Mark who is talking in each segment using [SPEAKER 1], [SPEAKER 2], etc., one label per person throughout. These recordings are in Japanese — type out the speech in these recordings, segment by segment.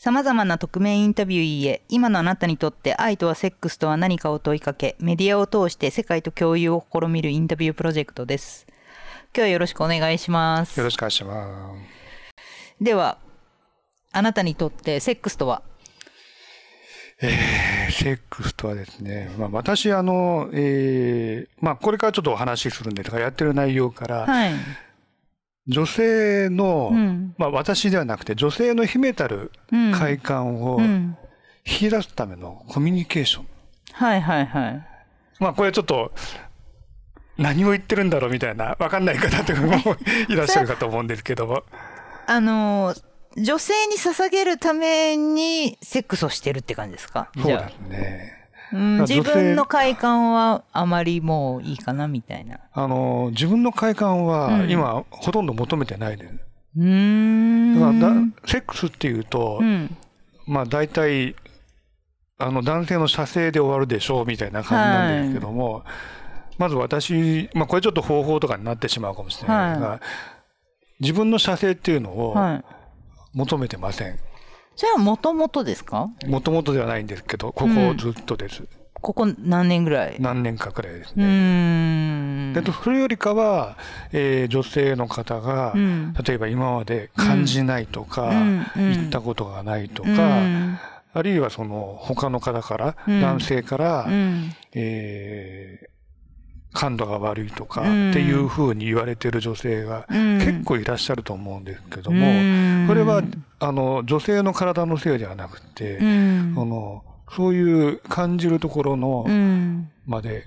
[SPEAKER 1] 様々な匿名インタビューへ、今のあなたにとって愛とはセックスとは何かを問いかけ、メディアを通して世界と共有を試みるインタビュープロジェクトです。今日はよろしくお願いします。
[SPEAKER 2] よろしくお願いします。
[SPEAKER 1] では、あなたにとってセックスとは？
[SPEAKER 2] えー、セックスとはですね、まあ、私、あの、えー、まあ、これからちょっとお話しするんですが、やってる内容から、
[SPEAKER 1] はい。
[SPEAKER 2] 女性の、
[SPEAKER 1] うん。
[SPEAKER 2] まあ、私ではなくて、女性の秘めたる
[SPEAKER 1] うん。
[SPEAKER 2] 快感を
[SPEAKER 1] うん。
[SPEAKER 2] 引き出すためのコミュニケーション。
[SPEAKER 1] はいはいはい。
[SPEAKER 2] まあ、これちょっと、何を言ってるんだろうみたいな、わかんない方とかもいらっしゃるかと思うんですけども。
[SPEAKER 1] あのー女性に捧げるためにセックスをしてるって感じですか？
[SPEAKER 2] そうですね。
[SPEAKER 1] うん、自分の快感はあまりもういいかなみたいな。
[SPEAKER 2] あの、自分の快感は
[SPEAKER 1] うん
[SPEAKER 2] 今、ほとんど求めてないです。
[SPEAKER 1] うーん。
[SPEAKER 2] だからだセックスっていうと、
[SPEAKER 1] うん。
[SPEAKER 2] まあ大体、あの男性の射精で終わるでしょうみたいな感じなんですけども、まず私、まあこれちょっと方法とかになってしまうかもしれないですが、自分の射精っていうのを
[SPEAKER 1] はい。
[SPEAKER 2] 求めてません。
[SPEAKER 1] じゃあ、もともとですか？
[SPEAKER 2] もともとではないんですけど、ここずっとです。
[SPEAKER 1] ここ何年ぐらい？
[SPEAKER 2] 何年かくらいですね。
[SPEAKER 1] ん。
[SPEAKER 2] でそれよりかは、えー女性の方が、
[SPEAKER 1] うん
[SPEAKER 2] 例えば今まで感じないとか、
[SPEAKER 1] うんうん
[SPEAKER 2] 行ったことがないと
[SPEAKER 1] う
[SPEAKER 2] か、
[SPEAKER 1] ん
[SPEAKER 2] あるいはその他の方から、
[SPEAKER 1] うん
[SPEAKER 2] 男性から、
[SPEAKER 1] うん。
[SPEAKER 2] えー感度が悪いとか
[SPEAKER 1] うん
[SPEAKER 2] っていうふうに言われてる女性が
[SPEAKER 1] うん
[SPEAKER 2] 結構いらっしゃると思うんですけど
[SPEAKER 1] う
[SPEAKER 2] も、
[SPEAKER 1] ん
[SPEAKER 2] それはあの女性の体のせいではなくて、
[SPEAKER 1] うん。
[SPEAKER 2] そのそういう感じるところの
[SPEAKER 1] うん。
[SPEAKER 2] まで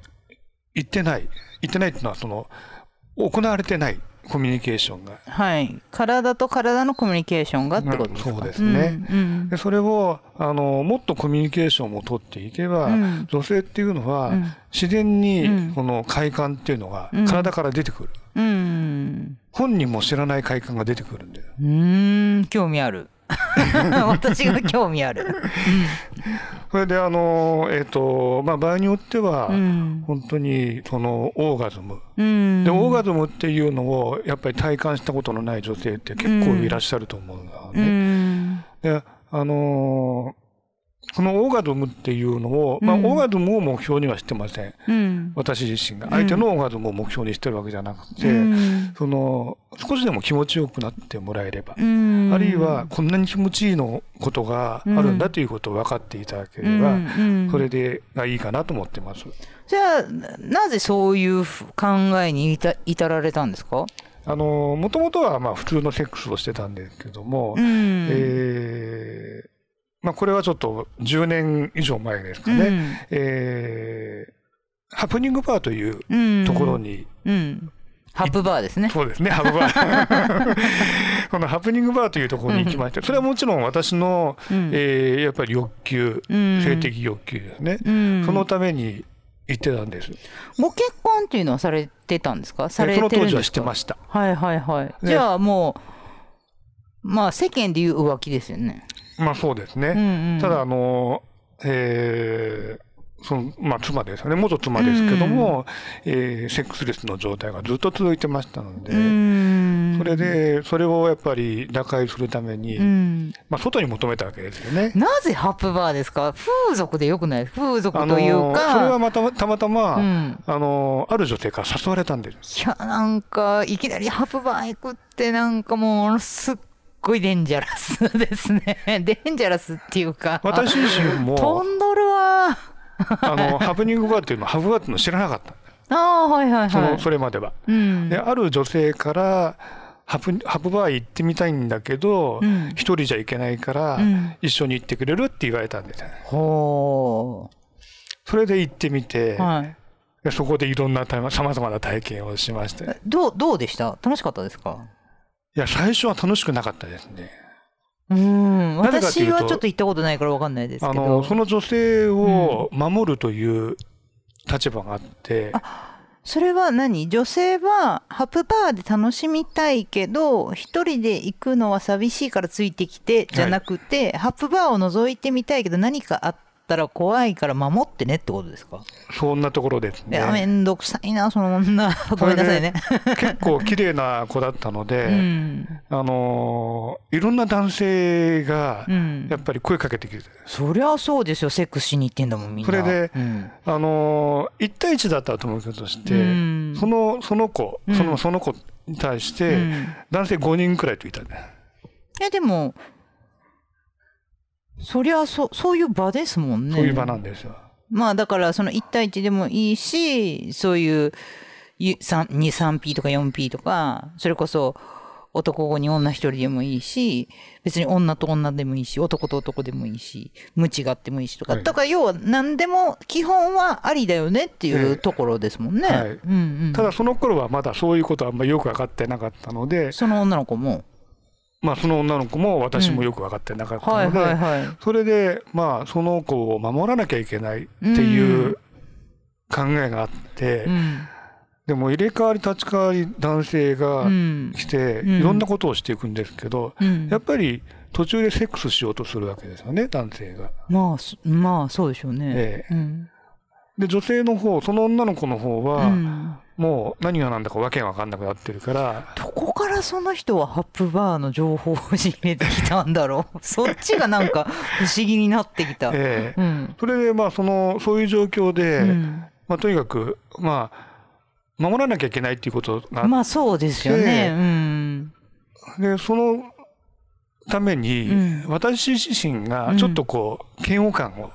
[SPEAKER 2] 行ってない行ってないっていうのはその行われてないコミュニケーションが
[SPEAKER 1] はい。体と体のコミュニケーションがってことですか？
[SPEAKER 2] そうですね
[SPEAKER 1] うん
[SPEAKER 2] でそれをあのもっとコミュニケーションを取っていけば、
[SPEAKER 1] うん
[SPEAKER 2] 女性っていうのは、
[SPEAKER 1] うん
[SPEAKER 2] 自然に
[SPEAKER 1] うん
[SPEAKER 2] この快感っていうのが
[SPEAKER 1] うん
[SPEAKER 2] 体から出てくる、
[SPEAKER 1] うん。うん。
[SPEAKER 2] 本人も知らない快感が出てくるんだよ。
[SPEAKER 1] うーん、興味ある。私が興味ある。
[SPEAKER 2] それであの、えっ、と、まあ場合によっては、
[SPEAKER 1] うん。
[SPEAKER 2] 本当にそのオーガズム。
[SPEAKER 1] うん。
[SPEAKER 2] で、オーガズムっていうのをやっぱり体感したことのない女性って結構いらっしゃると思うんだよ
[SPEAKER 1] う
[SPEAKER 2] ね。
[SPEAKER 1] ん。
[SPEAKER 2] で、あのこのオーガズムっていうのを、まあ、
[SPEAKER 1] うん
[SPEAKER 2] オーガズムを目標にはしてません。
[SPEAKER 1] うん。
[SPEAKER 2] 私自身が。相手のオーガズムを目標にしてるわけじゃなくて、
[SPEAKER 1] うん
[SPEAKER 2] その、少しでも気持ちよくなってもらえれば。
[SPEAKER 1] うん
[SPEAKER 2] あるいは、こんなに気持ちいいのことがあるんだということを分かっていただければ、
[SPEAKER 1] うん
[SPEAKER 2] それでがいいかなと思ってます。
[SPEAKER 1] じゃあななぜそういう考えに至至られたんですか？
[SPEAKER 2] あの、もともとはまあ普通のセックスをしてたんですけども、
[SPEAKER 1] うん
[SPEAKER 2] えーまあこれはちょっと10年以上前ですかね、
[SPEAKER 1] うん。
[SPEAKER 2] えーハプニングバーという
[SPEAKER 1] うん
[SPEAKER 2] ところに、
[SPEAKER 1] うん。ハップバーですね。
[SPEAKER 2] そうですね、ハプバー。このハプニングバーというところに行きまして、それはもちろん私の、
[SPEAKER 1] うん。
[SPEAKER 2] えーやっぱり欲求、
[SPEAKER 1] うん。
[SPEAKER 2] 性的欲求ですね。
[SPEAKER 1] うん。
[SPEAKER 2] そのために行ってたんです。
[SPEAKER 1] ご結婚っていうのはされてたんですか？され
[SPEAKER 2] そ
[SPEAKER 1] てるんですか？
[SPEAKER 2] の当時は知ってました。
[SPEAKER 1] はいはいはい。
[SPEAKER 2] ね。
[SPEAKER 1] じゃあもうまあ世間でいう浮気ですよね
[SPEAKER 2] まあそうですね。
[SPEAKER 1] うんうん。
[SPEAKER 2] ただ、あの、えーそのまあ、妻ですよね、元妻ですけども、えーセックスレスの状態がずっと続いてましたので、
[SPEAKER 1] うん。
[SPEAKER 2] それで、それをやっぱり打開するために、
[SPEAKER 1] うん。
[SPEAKER 2] まあ、外に求めたわけですよね。
[SPEAKER 1] なぜハップバーですか？風俗でよくない？風俗というか
[SPEAKER 2] それはまたたまたま、
[SPEAKER 1] うん。
[SPEAKER 2] あのある女性から誘われたんです。
[SPEAKER 1] いやなんかいきなりハプバー行くってなんかもうすっごいデンジャラスですね。デンジャラスっていうか。
[SPEAKER 2] 私自身
[SPEAKER 1] 飛
[SPEAKER 2] も
[SPEAKER 1] んどるわ
[SPEAKER 2] あのハプニングバーっていうのはハプバーっていうのを知らなかった。
[SPEAKER 1] ああはいはい
[SPEAKER 2] その
[SPEAKER 1] はい。
[SPEAKER 2] それまでは。
[SPEAKER 1] うん。
[SPEAKER 2] で、ある女性から、ハプハプバー行ってみたいんだけど、
[SPEAKER 1] うん。
[SPEAKER 2] 一人じゃ行けないから、
[SPEAKER 1] うん。
[SPEAKER 2] 一緒に行ってくれるって言われたんですよね。
[SPEAKER 1] ほ
[SPEAKER 2] それで行ってみて、
[SPEAKER 1] うはい。
[SPEAKER 2] でそこでいろんなさまざまな体験をしまして。
[SPEAKER 1] どうどうでした？楽しかったですか？
[SPEAKER 2] や、最初は楽しくなかったですね。
[SPEAKER 1] うん。私はちょっと行ったことないからわかんないですけど。
[SPEAKER 2] あの、その女性を守るという立場があって、
[SPEAKER 1] それは何？女性はハプバーで楽しみたいけど一人で行くのは寂しいからついてきてじゃなくて、ハプバーを覗いてみたいけど何かあっったら怖いから守ってねってことですか？
[SPEAKER 2] そんなところですね。
[SPEAKER 1] いや、めんどくさいな、その女。ごめんなさいね。
[SPEAKER 2] 結構綺麗な子だったので、
[SPEAKER 1] うん。
[SPEAKER 2] あのーいろんな男性が
[SPEAKER 1] うん
[SPEAKER 2] やっぱり声かけてきて、
[SPEAKER 1] そりゃそうですよ、セックスしに行ってんだもん、みんな。
[SPEAKER 2] それで
[SPEAKER 1] うん。
[SPEAKER 2] あのー、1対1だったと思うけどして、
[SPEAKER 1] うん
[SPEAKER 2] そのその子、
[SPEAKER 1] うん
[SPEAKER 2] そのその子に対して、
[SPEAKER 1] うん
[SPEAKER 2] 男性5人くらいといたね。
[SPEAKER 1] いや、でも、そりゃそ、そういう場ですもんね。
[SPEAKER 2] そういう場なんですよ。
[SPEAKER 1] まあだからその1対1でもいいしそういうゆ3 2,3P とか 4P とかそれこそ男5人女1人でもいいし別に女と女でもいいし男と男でもいいし無知があってもいいしとか、
[SPEAKER 2] はい
[SPEAKER 1] だから要は何でも基本はありだよねってい
[SPEAKER 2] ええ
[SPEAKER 1] うところですもんね。
[SPEAKER 2] はい
[SPEAKER 1] うんうん、
[SPEAKER 2] ただその頃はまだそういうことはあんまりよく分かってなかったので、
[SPEAKER 1] その女の子も。
[SPEAKER 2] まあ、その女の子も私もよく分かってなかった
[SPEAKER 1] はい
[SPEAKER 2] ので、
[SPEAKER 1] はいはい。
[SPEAKER 2] それでまあその子を守らなきゃいけないっていう考えがあって、
[SPEAKER 1] うん。
[SPEAKER 2] でも入れ替わり立ち替わり男性が
[SPEAKER 1] うん。
[SPEAKER 2] 来て
[SPEAKER 1] うん。
[SPEAKER 2] いろんなことをしていくんですけど、
[SPEAKER 1] うん。
[SPEAKER 2] やっぱり途中でセックスしようとするわけですよね男性が。
[SPEAKER 1] まあそまあそうでしょうね。
[SPEAKER 2] ええ。
[SPEAKER 1] うん。
[SPEAKER 2] で女性の方その女の子の方
[SPEAKER 1] う
[SPEAKER 2] は
[SPEAKER 1] ん
[SPEAKER 2] もう何が何だかわけが分かんなくなってるから、
[SPEAKER 1] どこからその人はハップバーの情報を仕入れてきたんだろう？そっちがなんか不思議になってきた。
[SPEAKER 2] ええ。
[SPEAKER 1] うん。
[SPEAKER 2] それでまあそのそういう状況で、
[SPEAKER 1] うん。
[SPEAKER 2] まあ、とにかくまあ守らなきゃいけないっていうことが
[SPEAKER 1] まあそうですよね。
[SPEAKER 2] で
[SPEAKER 1] うん。
[SPEAKER 2] でそのために、
[SPEAKER 1] うん。
[SPEAKER 2] 私自身がちょっとこう嫌悪感を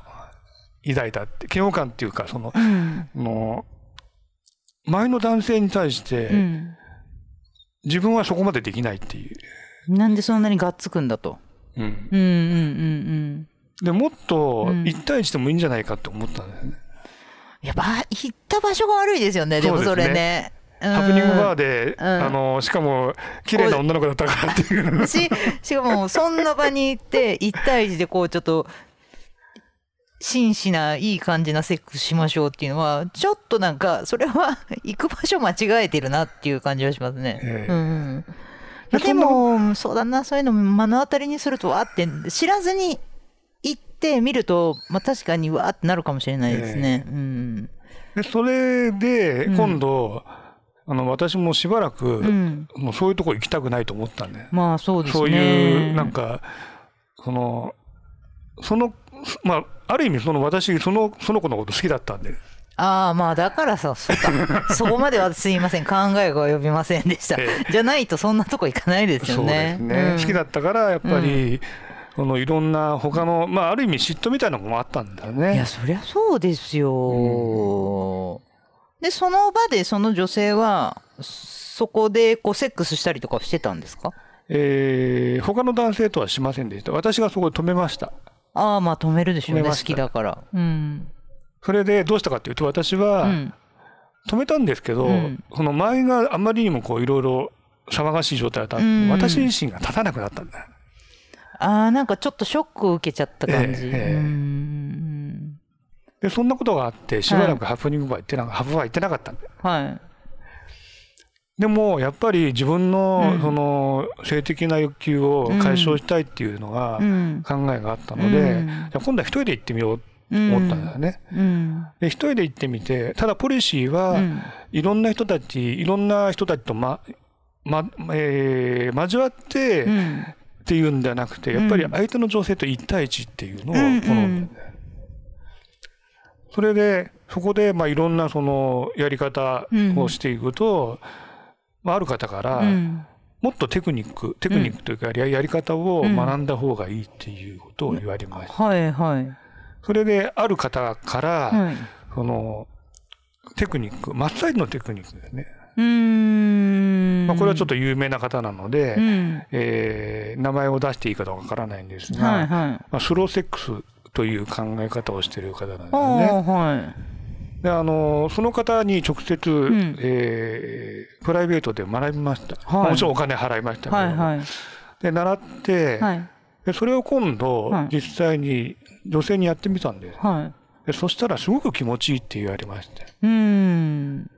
[SPEAKER 2] 抱いたって嫌悪感っていうかその
[SPEAKER 1] うん。
[SPEAKER 2] あの前の男性に対して、
[SPEAKER 1] うん。
[SPEAKER 2] 自分はそこまでできないっていう、
[SPEAKER 1] なんでそんなにがっつくんだと。
[SPEAKER 2] うん、
[SPEAKER 1] うんうんうん
[SPEAKER 2] でもっと
[SPEAKER 1] うん。
[SPEAKER 2] 1対1でもいいんじゃないかって思ったんですね、
[SPEAKER 1] やっぱ行った場所が悪いですよねでもそれね。
[SPEAKER 2] ハプニングバー
[SPEAKER 1] で
[SPEAKER 2] で、
[SPEAKER 1] うん。
[SPEAKER 2] あのしかも綺麗な女の子だったからっていう。
[SPEAKER 1] ししかもそんな場に行って1対1でこうちょっと真摯ないい感じなセックスしましょうっていうのはちょっとなんかそれは行く場所間違えてるなっていう感じがしますね。
[SPEAKER 2] ええ
[SPEAKER 1] うんうん
[SPEAKER 2] で
[SPEAKER 1] でもそうだなそういうの目の当たりにするとわーって知らずに行ってみると、まあ、確かにわーってなるかもしれないですね。うん
[SPEAKER 2] でそれで
[SPEAKER 1] うん
[SPEAKER 2] 今度、あの私もしばらく、
[SPEAKER 1] うん、
[SPEAKER 2] もうそういうとこ行きたくないと思ったんで、
[SPEAKER 1] まあそうですね。
[SPEAKER 2] そういうなんかそのそのまあある意味その私そのその子のこと好きだったんで、
[SPEAKER 1] ああまあだからさそうか。そこまではすいません。考えが及びませんでした、
[SPEAKER 2] え
[SPEAKER 1] じゃないとそんなとこ行かないですよ
[SPEAKER 2] そうで
[SPEAKER 1] ね
[SPEAKER 2] すね、
[SPEAKER 1] うん。
[SPEAKER 2] 好きだったからやっぱり、そのいろんな他のまあある意味嫉妬みたいなのもあったんだよ
[SPEAKER 1] いや
[SPEAKER 2] ね。
[SPEAKER 1] そりゃそうですよ、でその場でその女性はそこでこうセックスしたりとかしてたんですか？
[SPEAKER 2] えー他の男性とはしませんでした。私がそこで止めました。
[SPEAKER 1] ああまあ止めるでしょうね好きだから。うん。
[SPEAKER 2] それでどうしたかというと私は、
[SPEAKER 1] うん
[SPEAKER 2] 止めたんですけど、
[SPEAKER 1] うん。
[SPEAKER 2] その前があまりにもこういろいろ騒がしい状態だったんで、
[SPEAKER 1] うん。
[SPEAKER 2] 私自身が立たなくなったんだよ。
[SPEAKER 1] ああなんかちょっとショックを受けちゃった感じ、
[SPEAKER 2] ええでそんなことがあってしばらくハプニングバー行ってな、ハプバー行ってなかったんだよ。
[SPEAKER 1] はい
[SPEAKER 2] でもやっぱり自分の
[SPEAKER 1] うん。
[SPEAKER 2] その性的な欲求を解消したいっていうのが
[SPEAKER 1] うん。
[SPEAKER 2] 考えがあったので、
[SPEAKER 1] うん。
[SPEAKER 2] じゃあ今度は一人で行ってみようと思ったんだよね。
[SPEAKER 1] うん。
[SPEAKER 2] で一人で行ってみてただポリシーは、
[SPEAKER 1] うん。
[SPEAKER 2] いろんな人たちいろんな人たちとままえー交わって、
[SPEAKER 1] うん。
[SPEAKER 2] っていうんではなくてやっぱり相手の女性と1対1っていうのを好んだんだよ、それでそこでまあいろんなそのやり方をしていくと、まあ、ある方から、
[SPEAKER 1] うん。
[SPEAKER 2] もっとテクニックテクニックというかやりやり方を学んだ方がいいっていうことを言われました、
[SPEAKER 1] はいはい。
[SPEAKER 2] それである方から、
[SPEAKER 1] はい。
[SPEAKER 2] そのテクニックマッサージのテクニックですね、
[SPEAKER 1] うーん。
[SPEAKER 2] まあ、これはちょっと有名な方なので、
[SPEAKER 1] うん。
[SPEAKER 2] えー名前を出していいかどうかわからないんですが、
[SPEAKER 1] はいはい。
[SPEAKER 2] まあ、スローセックスという考え方をしている方なんですね。
[SPEAKER 1] あはい
[SPEAKER 2] であのその方に直接、
[SPEAKER 1] ん。
[SPEAKER 2] えープライベートで学びました、
[SPEAKER 1] はい。
[SPEAKER 2] もちろんお金払いましたけど、
[SPEAKER 1] はいはい。
[SPEAKER 2] で習って、
[SPEAKER 1] はい。
[SPEAKER 2] でそれを今度、
[SPEAKER 1] はい。
[SPEAKER 2] 実際に女性にやってみたんです。
[SPEAKER 1] はい。
[SPEAKER 2] でそしたらすごく気持ちいいって言われまして。
[SPEAKER 1] うーん。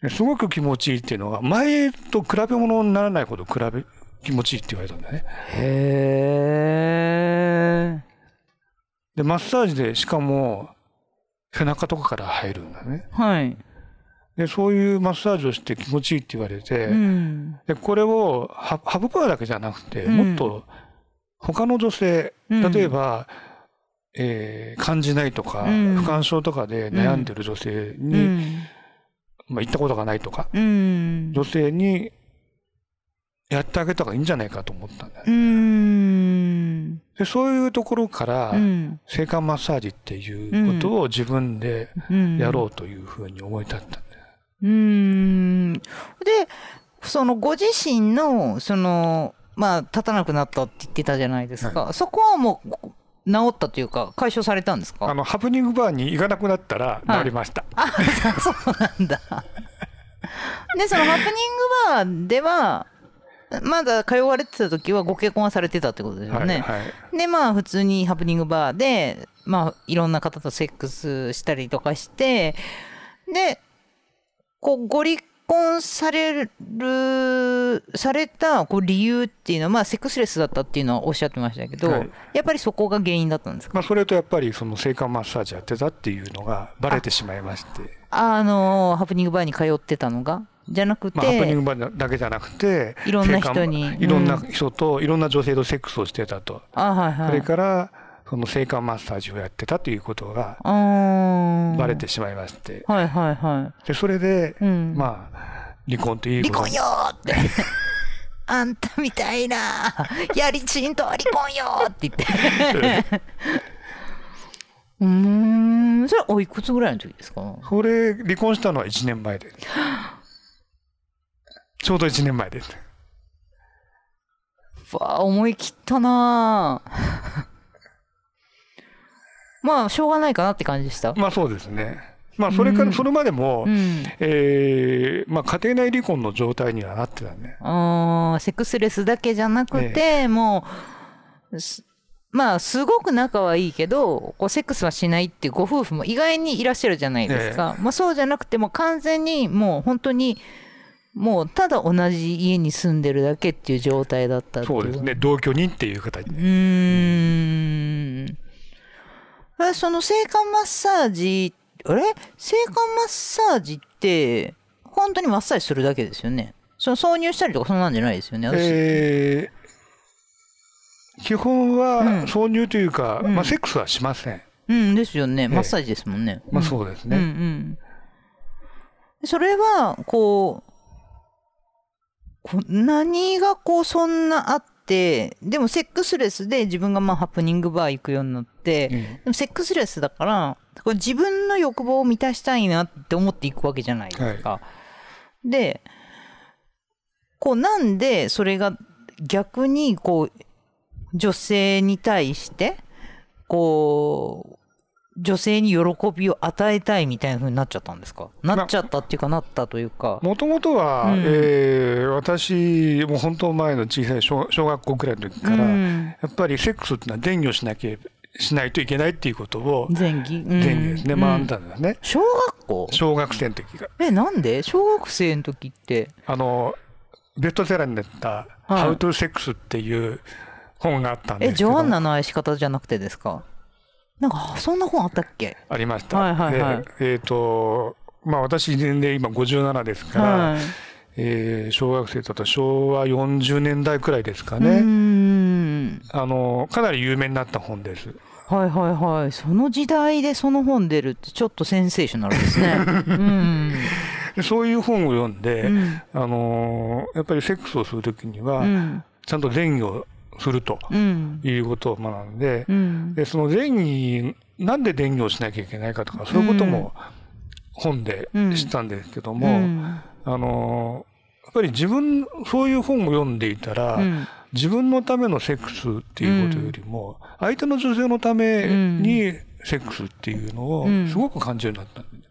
[SPEAKER 2] ですごく気持ちいいっていうのが前と比べ物にならないほど比べ気持ちいいって言われたんだね。
[SPEAKER 1] へえ
[SPEAKER 2] で、マッサージでしかも背中とかから入るんだね。
[SPEAKER 1] はい。
[SPEAKER 2] で、そういうマッサージをして気持ちいいって言われて、
[SPEAKER 1] うん。
[SPEAKER 2] で、これをハハブパーだけじゃなくて、
[SPEAKER 1] うん
[SPEAKER 2] もっと他の女性、
[SPEAKER 1] うん
[SPEAKER 2] 例えば、えー感じないとか、
[SPEAKER 1] うん
[SPEAKER 2] 不干渉とかで悩んでる女性
[SPEAKER 1] う
[SPEAKER 2] に、
[SPEAKER 1] ん。
[SPEAKER 2] まあ、行ったことがないとか、
[SPEAKER 1] うん。
[SPEAKER 2] 女性にやってあげた方がいいんじゃないかと思ったんだよ
[SPEAKER 1] う
[SPEAKER 2] ね。
[SPEAKER 1] ん。
[SPEAKER 2] でそういうところから、
[SPEAKER 1] うん。
[SPEAKER 2] 性感マッサージっていうことを自分で
[SPEAKER 1] うん。
[SPEAKER 2] やろうというふうに思い立ったんだよ。
[SPEAKER 1] うーん。で、そのご自身の、その、まあ、立たなくなったって言ってたじゃないですか。そこはもう、治ったというか、解消されたんですか？
[SPEAKER 2] あの、ハプニングバーに行かなくなったら治りました。
[SPEAKER 1] あ、そうなんだ。で、そのハプニングバーでは、まだ通われてた時はご結婚はされてたってことですよね。
[SPEAKER 2] はい、はい。
[SPEAKER 1] で、まあ、普通にハプニングバーで、まあ、いろんな方とセックスしたりとかして、で、こう、ご離婚される、されたこう理由っていうのは、まあ、セックスレスだったっていうのはおっしゃってましたけど、
[SPEAKER 2] はい
[SPEAKER 1] やっぱりそこが原因だったんですか？
[SPEAKER 2] まあ、それとやっぱりその性感マッサージやってたっていうのがバレてしまいまして、
[SPEAKER 1] あの、ハプニングバーに通ってたのが？じゃなくて、
[SPEAKER 2] まあ、ハプニングだけじゃなくて、
[SPEAKER 1] いろんな人に
[SPEAKER 2] いろんな人と、いろんな女性とセックスをしてたと。
[SPEAKER 1] あ、はいはい。
[SPEAKER 2] それから、その性感マッサージをやってたということがバレてしまいまして、
[SPEAKER 1] はいはいは
[SPEAKER 2] で、それで、
[SPEAKER 1] い。うん。
[SPEAKER 2] まあ、離婚という
[SPEAKER 1] 離婚よーって。あんたみたいな、やりちんとは離婚よーって言って。うーん、それおいくつぐらいの時ですか？
[SPEAKER 2] それ、離婚したのは1年前で。ちょうど1年前です。
[SPEAKER 1] わあ、思い切ったなぁ まあ、しょうがないかなって感じでした？
[SPEAKER 2] まあそうですね。まあそれから、
[SPEAKER 1] うん
[SPEAKER 2] それまでも、
[SPEAKER 1] うん。
[SPEAKER 2] えーまあ家庭内離婚の状態にはなってたね。
[SPEAKER 1] あーセックスレスだけじゃなくて、もう、すまあ、すごく仲はいいけど、こうセックスはしないっていうご夫婦も意外にいらっしゃるじゃないですか。まあ、そうじゃなくても完全にもう本当に、もうただ同じ家に住んでるだけっていう状態だったってい
[SPEAKER 2] そうですね。同居人っていう形
[SPEAKER 1] うーん。えその性感マッサージ、あれ？性感マッサージって、本当にマッサージするだけですよね。その挿入したりとかそんなんじゃないですよね。私
[SPEAKER 2] えー基本
[SPEAKER 1] うん
[SPEAKER 2] は挿入というか、
[SPEAKER 1] うん
[SPEAKER 2] まあセックスはしません。
[SPEAKER 1] うんですよね。マッサージですもんね。
[SPEAKER 2] まあそうです
[SPEAKER 1] うん。うんう
[SPEAKER 2] ね。
[SPEAKER 1] ん。それは、こう、こう何がこうそんなあって、でもセックスレスで自分がまあハプニングバー行くようになって、
[SPEAKER 2] うん
[SPEAKER 1] でもセックスレスだから、これ自分の欲望を満たしたいなって思っていくわけじゃないですか。で、こうなんでそれが逆にこう女性に対して、こう、女性に喜びを与えたいみたいな風になっちゃったんですか？なっちゃったっていうかなったというか。
[SPEAKER 2] もともとは、
[SPEAKER 1] うん。
[SPEAKER 2] えー私、もう本当前の小さい小小学校くらいの時から、
[SPEAKER 1] うん。
[SPEAKER 2] やっぱりセックスっていうのは伝授しなきゃしないといけないっていうことを
[SPEAKER 1] 前儀？
[SPEAKER 2] 前儀ですね、
[SPEAKER 1] うん。
[SPEAKER 2] 学んだんだね。
[SPEAKER 1] 小学校？
[SPEAKER 2] 小学生の時が。
[SPEAKER 1] え、なんで？小学生の時って。
[SPEAKER 2] あの、ベストセラーになった、
[SPEAKER 1] はい。
[SPEAKER 2] How to Sex っていう本があったんで
[SPEAKER 1] え、
[SPEAKER 2] すけど。
[SPEAKER 1] ジョアンナの愛し方じゃなくてですか？なんか、そんな本あったっけ？
[SPEAKER 2] ありました。
[SPEAKER 1] はいはいはい
[SPEAKER 2] でえっ、と、まあ私年齢今57ですから、
[SPEAKER 1] はい。
[SPEAKER 2] えー小学生だと昭和40年代くらいですかね。
[SPEAKER 1] ん。
[SPEAKER 2] あの、かなり有名になった本です。
[SPEAKER 1] はいはいはい。その時代でその本出るってちょっとセンセーショナルですね。うん。
[SPEAKER 2] でそういう本を読んで、
[SPEAKER 1] うん。
[SPEAKER 2] あのーやっぱりセックスをするときには、
[SPEAKER 1] うん。
[SPEAKER 2] ちゃんと前儀をすると
[SPEAKER 1] うん。
[SPEAKER 2] いうことを学んで、
[SPEAKER 1] うん。
[SPEAKER 2] で、その前儀、なんで前儀をしなきゃいけないかとか、そういうことも本で知ったんですけども、
[SPEAKER 1] うん。
[SPEAKER 2] あのーやっぱり自分、そういう本を読んでいたら、
[SPEAKER 1] うん。
[SPEAKER 2] 自分のためのセックスっていうことよりも、相手の女性のためにセックスっていうのを
[SPEAKER 1] うん。
[SPEAKER 2] すごく感じるようになったんです。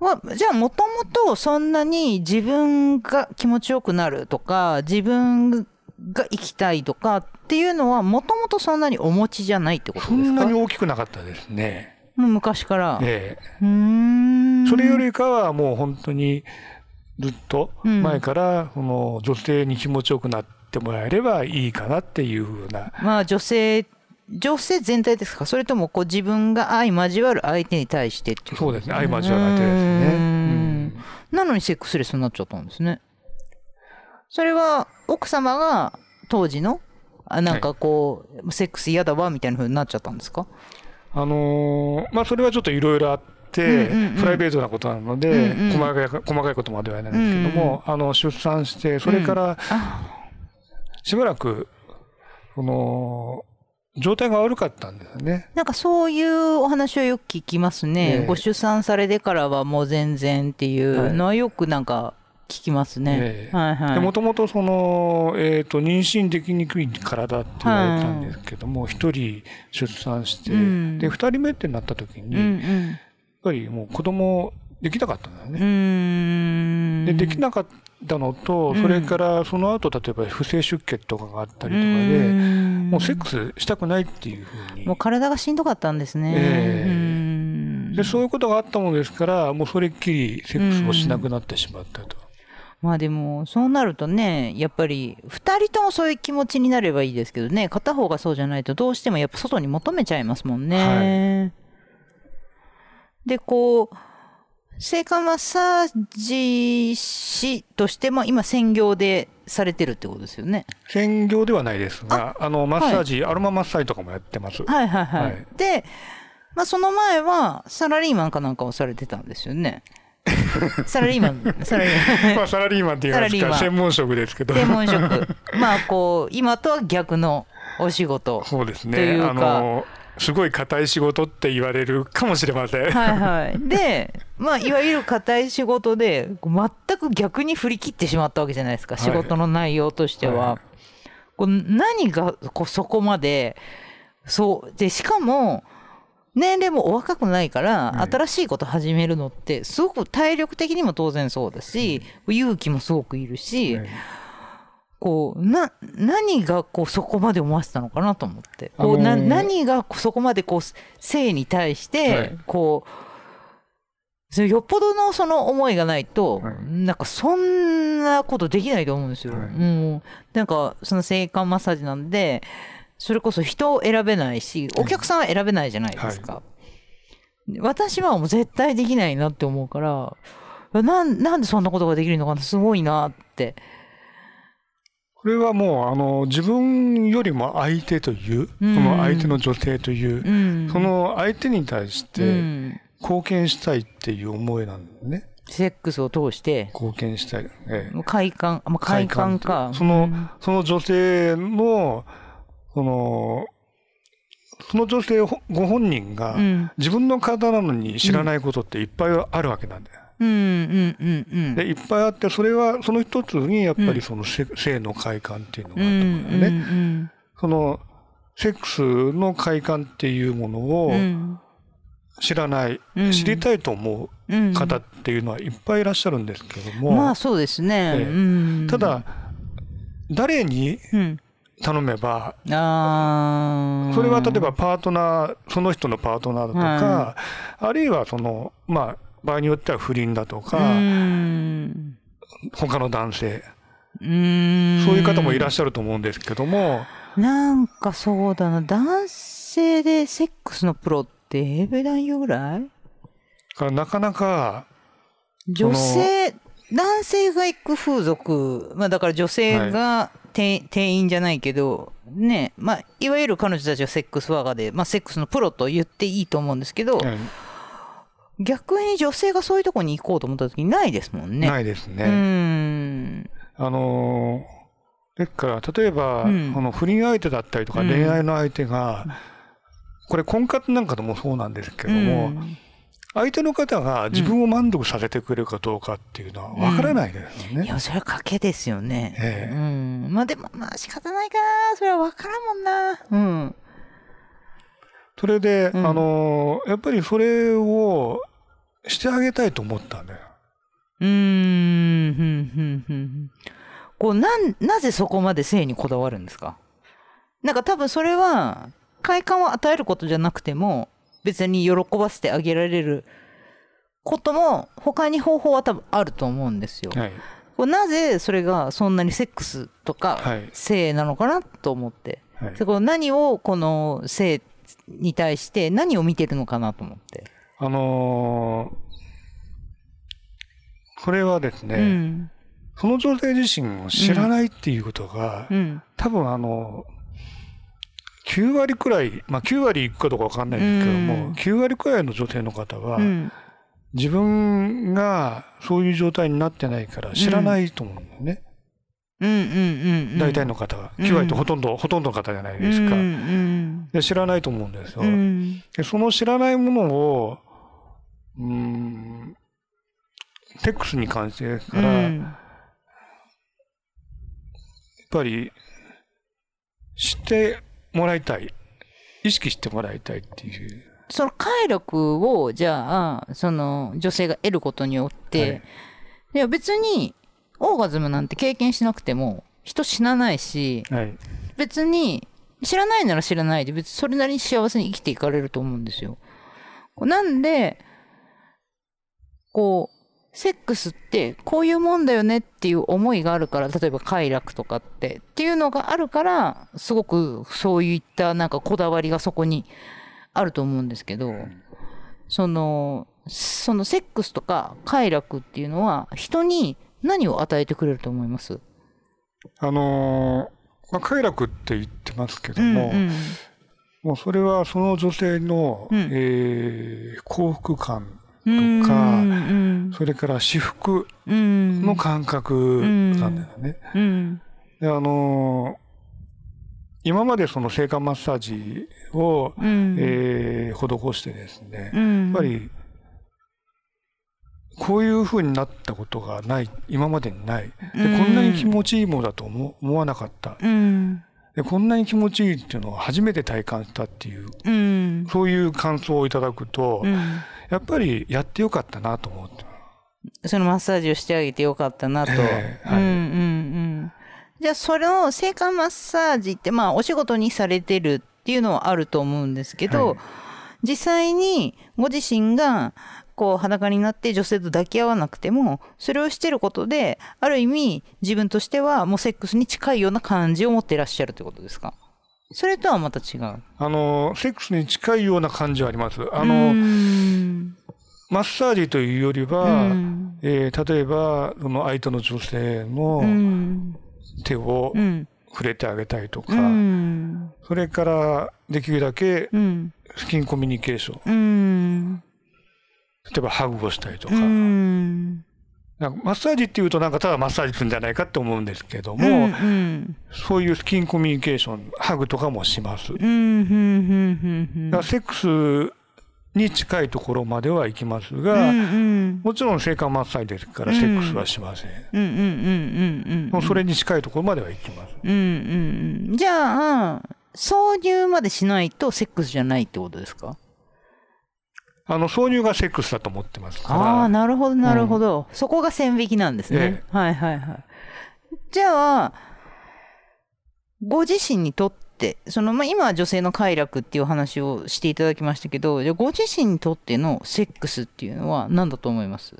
[SPEAKER 1] はじゃあもともとそんなに自分が気持ちよくなるとか自分が生きたいとかっていうのはもともとそんなにお持ちじゃないってこと
[SPEAKER 2] そ
[SPEAKER 1] ですか？
[SPEAKER 2] んなに大きくなかったですね。
[SPEAKER 1] もう昔から。
[SPEAKER 2] え
[SPEAKER 1] うーん。
[SPEAKER 2] えそれよりかはもう本当にずっと
[SPEAKER 1] うん。
[SPEAKER 2] 前からその女性に気持ちよくなってもらえればいいかなっていうふうな、
[SPEAKER 1] まあ女性女性全体ですか？それともこう自分が相交わる相手に対してっていう
[SPEAKER 2] そうですね。相交わる相手ですね。
[SPEAKER 1] う
[SPEAKER 2] うんん。
[SPEAKER 1] なのにセックスレスになっちゃったんですね。それは奥様が当時のあなんかこう、セックス嫌だわみたいな風になっちゃったんですか？
[SPEAKER 2] あのーまあそれはちょっといろいろあって、
[SPEAKER 1] うんうんうん。
[SPEAKER 2] プライベートなことなので、
[SPEAKER 1] うんうん
[SPEAKER 2] 細かい細かいことまでは言えないんですけども、あの出産してそれから
[SPEAKER 1] あ。
[SPEAKER 2] しばらく、その状態が悪かったんですよね。
[SPEAKER 1] なんかそういうお話はよく聞きますね。
[SPEAKER 2] ええ。
[SPEAKER 1] ご出産されてからはもう全然っていうのはよくなんか聞きますね。
[SPEAKER 2] ええ
[SPEAKER 1] はいはい。
[SPEAKER 2] もともとその、えー、と妊娠できにくい体って言われたんですけども一、人出産して、
[SPEAKER 1] うん
[SPEAKER 2] で二人目ってなった時に、
[SPEAKER 1] うん
[SPEAKER 2] やっ
[SPEAKER 1] うん。
[SPEAKER 2] ぱりもう子供できなかったんだよ
[SPEAKER 1] う
[SPEAKER 2] ね。でできなかったのと、
[SPEAKER 1] うん
[SPEAKER 2] それからその後例えば不正出血とかがあったりとかで、
[SPEAKER 1] うん
[SPEAKER 2] もうセックスしたくないっていうふうに
[SPEAKER 1] もう体がしんどかったんですね。
[SPEAKER 2] ええ
[SPEAKER 1] うん
[SPEAKER 2] でそういうことがあったものですからもうそれっきりセックスをしなくなってしまったと。
[SPEAKER 1] まあでもそうなるとねやっぱり2人ともそういう気持ちになればいいですけどね片方がそうじゃないとどうしてもやっぱ外に求めちゃいますもんね。でこう性感マッサージ師としても今専業でされてるってことですよね。
[SPEAKER 2] 専業ではないですがあのマッサージ、アロママッサージとかもやってます。
[SPEAKER 1] はいはいはい。
[SPEAKER 2] はい
[SPEAKER 1] で、まあ、その前はサラリーマンかなんかをされてたんですよね。サラリーマンサラリーマン。
[SPEAKER 2] まあ、サラリーマンっていうか。専門職ですけど。
[SPEAKER 1] 専門職。まあこう今とは逆のお仕事。
[SPEAKER 2] そうです
[SPEAKER 1] という
[SPEAKER 2] ね
[SPEAKER 1] か。
[SPEAKER 2] あのすごい硬い仕事って言われるかもしれません、
[SPEAKER 1] はいはい。でまあいわゆる硬い仕事で全く逆に振り切ってしまったわけじゃないですか、
[SPEAKER 2] はい。
[SPEAKER 1] 仕事の内容としては、
[SPEAKER 2] はい。
[SPEAKER 1] こう何がこうそこまでそうでしかも年齢もお若くないから、
[SPEAKER 2] はい
[SPEAKER 1] 新しいこと始めるのってすごく体力的にも当然そうだし、勇気もすごくいるし、
[SPEAKER 2] はい
[SPEAKER 1] こうな何がこうそこまで思わせたのかなと思って。こう、な
[SPEAKER 2] あのー
[SPEAKER 1] 何がそこまでこう性に対し
[SPEAKER 2] は
[SPEAKER 1] て
[SPEAKER 2] い。
[SPEAKER 1] こう、よっぽどのその思いがないと、
[SPEAKER 2] はい。
[SPEAKER 1] なんかそんなことできないと思うんですよ。うなんかその性感マッサージなんでそれこそ人を選べないしお客さんは選べないじゃないですか。私はもう絶対できないなって思うからなんなんでそんなことができるのかなすごいなって。
[SPEAKER 2] これはもうあの自分よりも相手という、
[SPEAKER 1] うん。
[SPEAKER 2] その相手の女性という、
[SPEAKER 1] うん。
[SPEAKER 2] その相手に対し
[SPEAKER 1] う
[SPEAKER 2] て
[SPEAKER 1] ん。
[SPEAKER 2] 貢献したいっていう思いなんですね。
[SPEAKER 1] セックスを通して。
[SPEAKER 2] 貢献したい、ええ。
[SPEAKER 1] 快感。あまあ快感か。
[SPEAKER 2] その
[SPEAKER 1] うん。
[SPEAKER 2] その女性のそのその女性ご本人が
[SPEAKER 1] うん。
[SPEAKER 2] 自分の体なのに知らないことっていっぱいあるわけなんだよ。
[SPEAKER 1] うん。うん。うん。うん。
[SPEAKER 2] でいっぱいあってそれはその一つにやっぱ
[SPEAKER 1] うん。
[SPEAKER 2] りその性性の快感っていうのが
[SPEAKER 1] う
[SPEAKER 2] あった
[SPEAKER 1] ん
[SPEAKER 2] もんだよね。
[SPEAKER 1] うん。
[SPEAKER 2] そのセックスの快感っていうものを
[SPEAKER 1] うん。
[SPEAKER 2] 知らない、
[SPEAKER 1] うん。
[SPEAKER 2] 知りたいと思
[SPEAKER 1] う
[SPEAKER 2] うん方っていうのはいっぱいいらっしゃるんですけども、
[SPEAKER 1] まあそうですね、
[SPEAKER 2] ただ誰に
[SPEAKER 1] うん
[SPEAKER 2] 頼めばそれは例えばパートナーその人のパートナーだとか、あるいはそのまあ場合によっては不倫だとか、
[SPEAKER 1] うん。
[SPEAKER 2] 他の男性。
[SPEAKER 1] うん。
[SPEAKER 2] そういう方もいらっしゃると思うんですけども、
[SPEAKER 1] なんかそうだな。男性でセックスのプロって AV 男優ぐらい？
[SPEAKER 2] だからなかなか
[SPEAKER 1] 女性男性が行く風俗。まあだから女性が店,、店員じゃないけどねまあいわゆる彼女たちはセックスワーガーで、まあ、セックスのプロと言っていいと思うんですけど、
[SPEAKER 2] え
[SPEAKER 1] 逆に女性がそういうとこに行こうと思った時にないですもんね。
[SPEAKER 2] ないですね。
[SPEAKER 1] うん。
[SPEAKER 2] あのーですから例えば、
[SPEAKER 1] うん。
[SPEAKER 2] この不倫相手だったりとか
[SPEAKER 1] うん。
[SPEAKER 2] 恋愛の相手が、これ婚活なんかでもそうなんですけども、
[SPEAKER 1] うん
[SPEAKER 2] 相手の方が自分を満足させてくれるかどうかっていうのは分からないですよね。
[SPEAKER 1] いやそれは賭けですよね。
[SPEAKER 2] ええ
[SPEAKER 1] うん、まあでもまあ仕方ないかなそれは分からんもんな。うん
[SPEAKER 2] それで、
[SPEAKER 1] うん
[SPEAKER 2] あのーやっぱりそれをしてあげたいと思ったんだよ。
[SPEAKER 1] うーん、ふんふんふんふん。こう、なん、なぜそこまで性にこだわるんですか？なんか多分それは、快感を与えることじゃなくても、別に喜ばせてあげられることも、他に方法は多分あると思うんですよ。
[SPEAKER 2] はい。
[SPEAKER 1] なぜそれがそんなにセックスとか
[SPEAKER 2] はい
[SPEAKER 1] 性なのかなと思って。
[SPEAKER 2] はい
[SPEAKER 1] そこ何をこの性に対して何を見てるのかなと思って。
[SPEAKER 2] あのーこれはですね、
[SPEAKER 1] うん。
[SPEAKER 2] その女性自身を知らないっていうことが、
[SPEAKER 1] うん。
[SPEAKER 2] 多分あの、9割くらい、まあ9割いくかどうかわかんないんですけども、
[SPEAKER 1] うん
[SPEAKER 2] 9割くらいの女性の方は、
[SPEAKER 1] うん。
[SPEAKER 2] 自分がそういう状態になってないから知らないと思うんだよね。
[SPEAKER 1] うんうんうん。
[SPEAKER 2] 大体の方が。
[SPEAKER 1] うん
[SPEAKER 2] 9割ってほとんど、ほとんどの方じゃないですか。
[SPEAKER 1] うん
[SPEAKER 2] で知らないと思うんですよ。
[SPEAKER 1] うん。うん。
[SPEAKER 2] でその知らないものを、うーん、セックスに関してですから、やっ
[SPEAKER 1] うん
[SPEAKER 2] ぱり知ってもらいたい。意識してもらいたいっていう。
[SPEAKER 1] その快楽を、じゃあ、その女性が得ることによって、
[SPEAKER 2] はい
[SPEAKER 1] い、や別に、オーガズムなんて経験しなくても、人死なないし、
[SPEAKER 2] はい。
[SPEAKER 1] 別に、知らないなら知らないで、別にそれなりに幸せに生きていかれると思うんですよ。なんで、こう、セックスってこういうもんだよねっていう思いがあるから、例えば快楽とかって、っていうのがあるから、すごくそういったなんかこだわりがそこにあると思うんですけど、その、そのセックスとか快楽っていうのは人に何を与えてくれると思います？
[SPEAKER 2] あのーまあ、快楽って言ってますけども、
[SPEAKER 1] うん
[SPEAKER 2] もうそれはその女性の、
[SPEAKER 1] うん。
[SPEAKER 2] えー幸福感、
[SPEAKER 1] うん、
[SPEAKER 2] とか
[SPEAKER 1] うん
[SPEAKER 2] それから至福
[SPEAKER 1] うん。
[SPEAKER 2] の感覚なんだよね。
[SPEAKER 1] うん。
[SPEAKER 2] であのー今までその性感マッサージを、
[SPEAKER 1] うん。
[SPEAKER 2] えー施してですね、や
[SPEAKER 1] うん。
[SPEAKER 2] っぱりこういう風になったことがない今までにない。で
[SPEAKER 1] うん。
[SPEAKER 2] こんなに気持ちいいものだと思思わなかった。
[SPEAKER 1] うん。
[SPEAKER 2] でこんなに気持ちいいっていうのを初めて体感したっていう
[SPEAKER 1] うん。
[SPEAKER 2] そういう感想をいただくと、
[SPEAKER 1] うん
[SPEAKER 2] やっぱりやってよかったなと思って
[SPEAKER 1] そのマッサージをしてあげてよかったなと。
[SPEAKER 2] ええはい
[SPEAKER 1] うんうんうん。じゃあ、その性感マッサージって、まあ、お仕事にされてるっていうのはあると思うんですけど、
[SPEAKER 2] はい
[SPEAKER 1] 実際にご自身が、こう、裸になって女性と抱き合わなくても、それをしてることで、ある意味、自分としてはもうセックスに近いような感じを持っていらっしゃるってことですか？それとはまた違う？
[SPEAKER 2] あのセックスに近いような感じはあります。あ
[SPEAKER 1] う
[SPEAKER 2] の、
[SPEAKER 1] ん。
[SPEAKER 2] マッサージというより
[SPEAKER 1] う
[SPEAKER 2] は、
[SPEAKER 1] ん。
[SPEAKER 2] えー例えばその相手の女性
[SPEAKER 1] う
[SPEAKER 2] の
[SPEAKER 1] ん。
[SPEAKER 2] 手を
[SPEAKER 1] うん。
[SPEAKER 2] 触れてあげたりとか、
[SPEAKER 1] うん。
[SPEAKER 2] それからできるだけ
[SPEAKER 1] うん。
[SPEAKER 2] スキンコミュニケーション。
[SPEAKER 1] うん。
[SPEAKER 2] 例えばハグをしたりとか,、
[SPEAKER 1] うん
[SPEAKER 2] なんかマッサージっていうとなんかただマッサージするんじゃないかって思うんですけども、
[SPEAKER 1] うんうん。
[SPEAKER 2] そういうスキンコミュニケーションハグとかもします。セックスに近いところまでは行きますが、
[SPEAKER 1] うんうん。
[SPEAKER 2] もちろん性感マッサージですからセックスはしません。もうそれに近いところまでは行きます。
[SPEAKER 1] うんうんうんじゃあ挿入までしないとセックスじゃないってことですか？
[SPEAKER 2] あの、挿入がセックスだと思ってますから。
[SPEAKER 1] ああなるほどなるほど、そこが線引きなんですね、
[SPEAKER 2] え
[SPEAKER 1] はいはいはいじゃあご自身にとってその、まあ、今は女性の快楽っていう話をしていただきましたけどじゃあご自身にとってのセックスっていうのは何だと思います？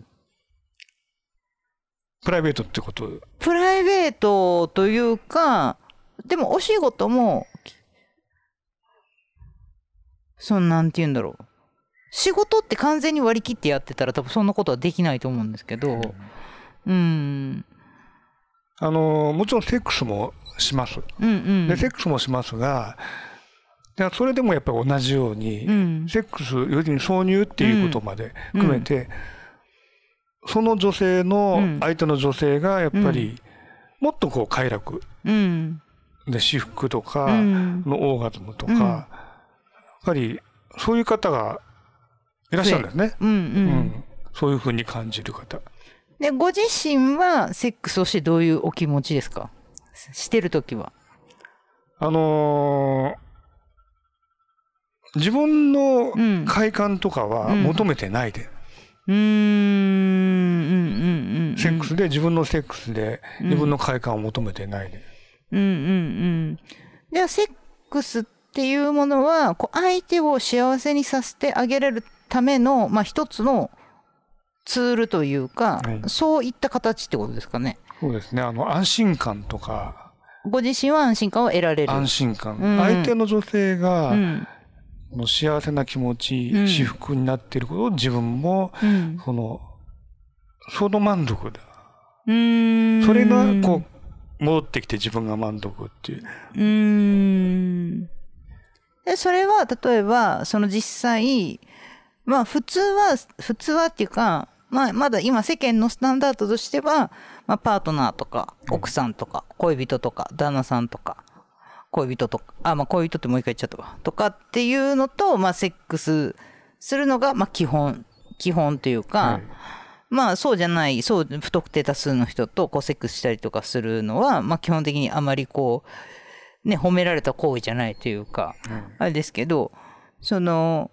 [SPEAKER 2] プライベートってこと？
[SPEAKER 1] プライベートというか、でもお仕事も、そのなんて言うんだろう。仕事って完全に割り切ってやってたら多分そんなことはできないと思うんですけど、うん、
[SPEAKER 2] あの、もちろんセックスもします。
[SPEAKER 1] うんうん。
[SPEAKER 2] で、セックスもしますが、でそれでもやっぱり同じように、
[SPEAKER 1] うん。
[SPEAKER 2] セックス、要するに挿入っていうことまで含めて、その女性の、
[SPEAKER 1] うん。
[SPEAKER 2] 相手の女性がやっぱり、もっとこう快楽。
[SPEAKER 1] うん。
[SPEAKER 2] で至福とか
[SPEAKER 1] うん。
[SPEAKER 2] のオーガズムとか、
[SPEAKER 1] うん。
[SPEAKER 2] やっぱりそういう方がいらっしゃるんですね。
[SPEAKER 1] うんう。
[SPEAKER 2] うんんそういうふうに感じる方。
[SPEAKER 1] で、ご自身はセックスをしてどういうお気持ちですか？してるときは。
[SPEAKER 2] あのー自分の
[SPEAKER 1] うん
[SPEAKER 2] 快感とかは求めてないで、
[SPEAKER 1] うーん、うんうんうん。
[SPEAKER 2] セックスで自分のセックスで自分の快感を求めてないで、
[SPEAKER 1] うんうんうん。じゃあ、セックスっていうものは、こう相手を幸せにさせてあげれるための、まあ、一つのツールというか、
[SPEAKER 2] はい
[SPEAKER 1] そういった形ってことですかね。
[SPEAKER 2] そうですねあの安心感とか
[SPEAKER 1] ご自身は安心感を得られる。
[SPEAKER 2] 安心感。
[SPEAKER 1] うん
[SPEAKER 2] 相手の女性が、
[SPEAKER 1] うん。
[SPEAKER 2] この幸せな気持ち、
[SPEAKER 1] うん
[SPEAKER 2] 至福になっていることを自分も、
[SPEAKER 1] うん。
[SPEAKER 2] その、その満足だ。
[SPEAKER 1] うーん。
[SPEAKER 2] それが、こう、戻ってきて自分が満足っていう。
[SPEAKER 1] うーん。で、それは、例えば、その実際、まあ、普通は、普通はっていうか、まあ、まだ今世間のスタンダードとしては、まあ、パートナーとか、奥さんとか、恋人とか、旦那さんとか、恋人とか、あ、まあ、恋人ってもう一回言っちゃったわ。とかっていうのと、まあ、セックスするのが、まあ、基本、基本というか、
[SPEAKER 2] はい。
[SPEAKER 1] まあそうじゃない、そう、不特定多数の人とこうセックスしたりとかするのは、まあ基本的にあまりこう、ね、褒められた行為じゃないというか、あれですけど、その、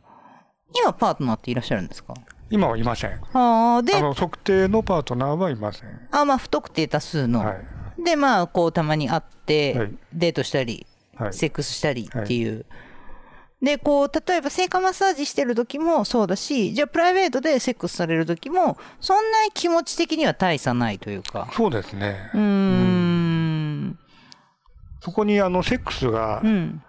[SPEAKER 1] 今パートナーっていらっしゃるんですか？
[SPEAKER 2] 今はいません。
[SPEAKER 1] ああ、で
[SPEAKER 2] あ、の、特定のパートナーはいません。
[SPEAKER 1] あまあ不特定多数の。
[SPEAKER 2] はい。
[SPEAKER 1] で、まあこうたまに会って、
[SPEAKER 2] はい
[SPEAKER 1] デートしたり、
[SPEAKER 2] はい。
[SPEAKER 1] セックスしたりっていう。で、こう、例えば性加マッサージしてる時もそうだし、じゃあプライベートでセックスされる時も、そんなに気持ち的には大差ないというか。
[SPEAKER 2] そうですね
[SPEAKER 1] う。ーん。
[SPEAKER 2] そこにあのセックスが
[SPEAKER 1] うん。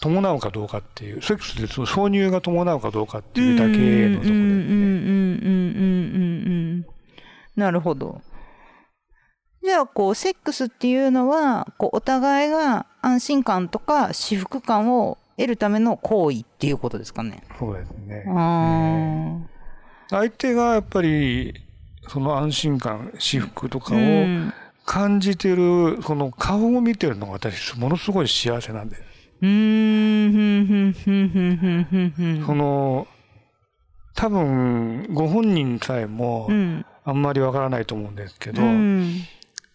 [SPEAKER 2] 伴うかどうかっていう、セックスでその挿入が伴うかどうかっていうだけのところですね。
[SPEAKER 1] うんうんうんうんうんうんうん。なるほど。じゃあ、こう、セックスっていうのは、こう、お互いが安心感とか至福感を得るための行為っていうことですかね。
[SPEAKER 2] そうですね。
[SPEAKER 1] あ
[SPEAKER 2] 相手がやっぱり、その安心感、至福と
[SPEAKER 1] あ。
[SPEAKER 2] かを
[SPEAKER 1] うん。
[SPEAKER 2] 感じてる、その顔を見てるのが私、ものすごい幸せなんです。
[SPEAKER 1] うーん、ふんふんふんふんふんふんふん
[SPEAKER 2] その、多分、ご本人さえも
[SPEAKER 1] う、ん。
[SPEAKER 2] あんまりわからないと思うんですけど、
[SPEAKER 1] うん。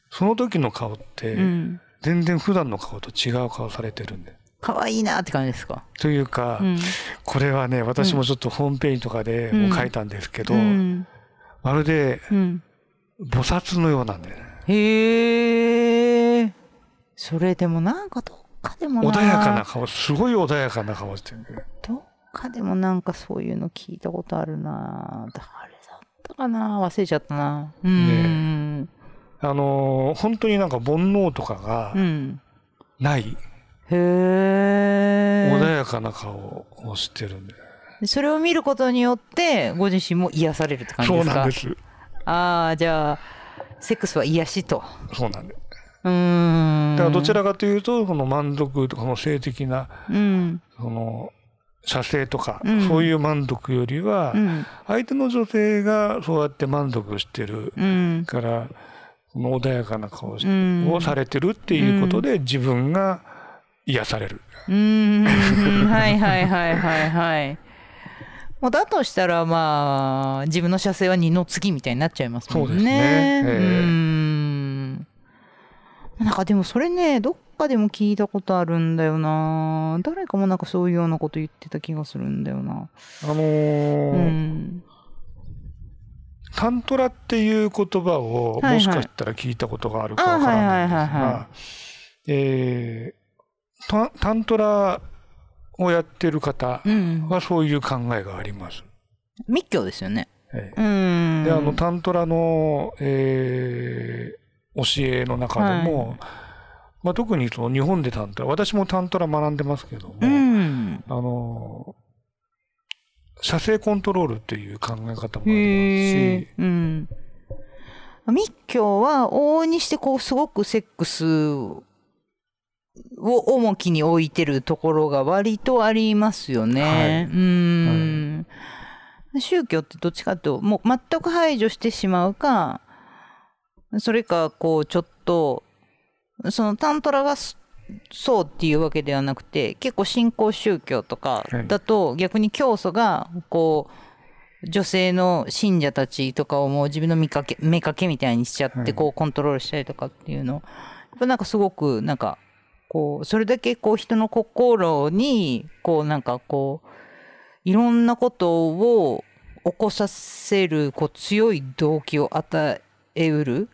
[SPEAKER 2] その時の顔って
[SPEAKER 1] う、ん。
[SPEAKER 2] 全然普段の顔と違う顔されてるんで。
[SPEAKER 1] かわいいなって感じですか？
[SPEAKER 2] というか、
[SPEAKER 1] うん。
[SPEAKER 2] これはね、私もちょっとホームページとかでも書いたんですけど、
[SPEAKER 1] うん。
[SPEAKER 2] まるで
[SPEAKER 1] うん。
[SPEAKER 2] 菩薩のようなんで、ね、
[SPEAKER 1] へえ。それでもなんかどっかでもな。
[SPEAKER 2] 穏やかな顔、すごい穏やかな顔してる
[SPEAKER 1] どっかでもなんかそういうの聞いたことあるな。誰だったかな？忘れちゃったな。うーん、
[SPEAKER 2] あのー本当になんか煩悩とかが
[SPEAKER 1] うん。
[SPEAKER 2] ない、
[SPEAKER 1] へえ
[SPEAKER 2] 穏やかな顔をしてるんで。
[SPEAKER 1] それを見ることによってご自身も癒されるって感じ
[SPEAKER 2] そう
[SPEAKER 1] ですか？
[SPEAKER 2] なんです。
[SPEAKER 1] ああじゃあセックスは癒しと。
[SPEAKER 2] そうなんです。だからどちらかというと、その満足とか、その性的な、
[SPEAKER 1] うん。
[SPEAKER 2] その、射精とか、
[SPEAKER 1] うん。
[SPEAKER 2] そういう満足よりは
[SPEAKER 1] う、ん。
[SPEAKER 2] 相手の女性がそうやって満足してる
[SPEAKER 1] うん。
[SPEAKER 2] から、この穏やかな顔をされてるっていうことで、自分が癒される。
[SPEAKER 1] うーん。はいはいはいはいはい。もうだとしたらまあ自分の射精は二の次みたいになっちゃいますもんね。
[SPEAKER 2] そうですね。ええ。
[SPEAKER 1] うーん。なんかでもそれねどっかでも聞いたことあるんだよな。誰かもなんかそういうようなこと言ってた気がするんだよな。
[SPEAKER 2] あの
[SPEAKER 1] う
[SPEAKER 2] ー
[SPEAKER 1] ん。
[SPEAKER 2] タントラっていう言葉を
[SPEAKER 1] はいはい
[SPEAKER 2] もしかしたら聞いたことがあるかわからないんですが、えータタントラをやってる方
[SPEAKER 1] うん。
[SPEAKER 2] はそういう考えがあります。
[SPEAKER 1] 密教ですよね。
[SPEAKER 2] え
[SPEAKER 1] うーん。
[SPEAKER 2] えで、あの、タントラの、えー教えの中でも、まあ、特にその日本でタントラ、私もタントラ学んでますけども、
[SPEAKER 1] うん。
[SPEAKER 2] あの、射精コントロールっていう考え方もありますし、。
[SPEAKER 1] うん。密教は往々にしてこうすごくセックスを重きに置いてるところが割とありますよね。
[SPEAKER 2] はい
[SPEAKER 1] うん、宗教ってどっちかというともう全く排除してしまうか、それかこうちょっとそのタントラがすそうっていうわけではなくて結構新興宗教とかだと逆に教祖がこう女性の信者たちとかをもう自分の見かけ目かけみたいにしちゃっ
[SPEAKER 2] はい。
[SPEAKER 1] てこうコントロールしたりとかっていうの。やっぱなんかすごくなんかこうそれだけこう人の心にこうなんかこういろんなことを起こさせるこう強い動機を与えうる、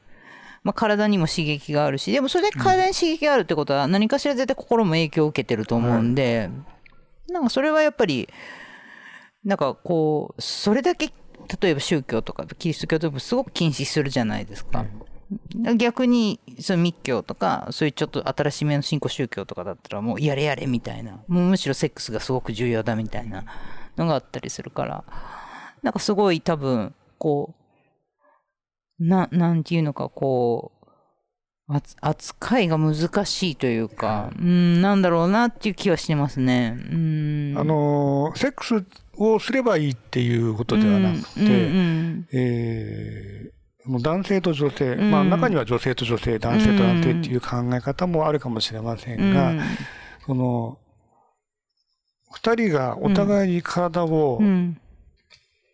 [SPEAKER 1] まあ、体にも刺激があるしでもそれで体に刺激があるってことは何かしら絶対心も影響を受けてると思うんで、なんかそれはやっぱりなんかこうそれだけ例えば宗教とかキリスト教とかすごく禁止するじゃないですか。逆にその密教とかそういうちょっと新しめの新興宗教とかだったらもうやれやれみたいな。もうむしろセックスがすごく重要だみたいなのがあったりするから。なんかすごい多分こうななんていうのかこう扱いが難しいというか、うん、なんだろうなっていう気はしてますね。うん、
[SPEAKER 2] あのセックスをすればいいっていうことではなくて、うんうんうん、えー男性と女性、まあ中には女性と女性、男性と男性っていう考え方もあるかもしれませんが、その、二人がお互いに体を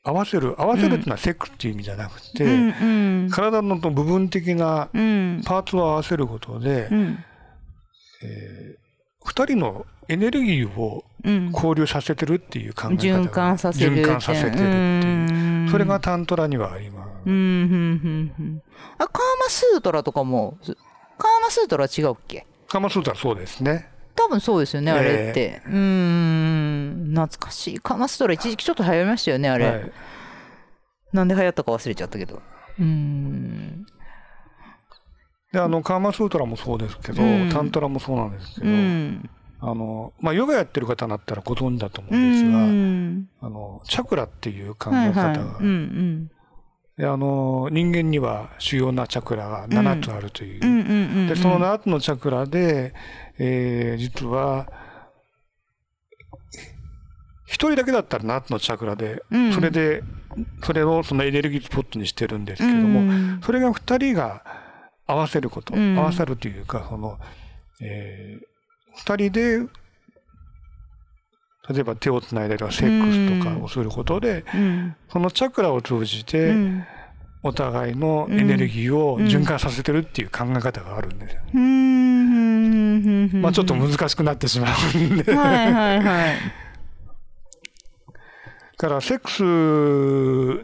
[SPEAKER 2] 合わせる、合わせるっていうのはセックスっていう意味じゃなくて、体の部分的なパーツを合わせることで、え二人のエネルギーを交流させてるっていう考え方、
[SPEAKER 1] 循環させる。
[SPEAKER 2] 循環させてるっていう。それがタントラにはあります。うん、うん、うん、
[SPEAKER 1] あ、カーマスートラとかも、カーマスートラ違うっけ？
[SPEAKER 2] カーマスートラそうですね。
[SPEAKER 1] 多分そうですよね、あれって。えー、うん、懐かしい。カーマスートラ一時期ちょっと流行りましたよね、あれ。はい、なんで流行ったか忘れちゃったけど。うん。
[SPEAKER 2] で、あの、カーマスートラもそうですけど、うん、タントラもそうなんですけど、うんあの、まあ、ヨガやってる方だったらご存知だと思うんですが、うん、あの、チャクラっていう考え方が、はいはいうんうん、であの人間には主要なチャクラが7つあるという。で、その7つのチャクラで、えー、実は、一人だけだったら7つのチャクラで、うん、それで、それをそのエネルギースポットにしてるんですけれども、うん、それが二人が合わせること、うん、合わさるというか、その、えー、二人で例えば手をつないだりとかセックスとかをすることで、うん、そのチャクラを通じて、お互いのエネルギーを循環させてるっていう考え方があるんですよ。うん、まあちょっと難しくなってしまうんではいはいはい。からセックス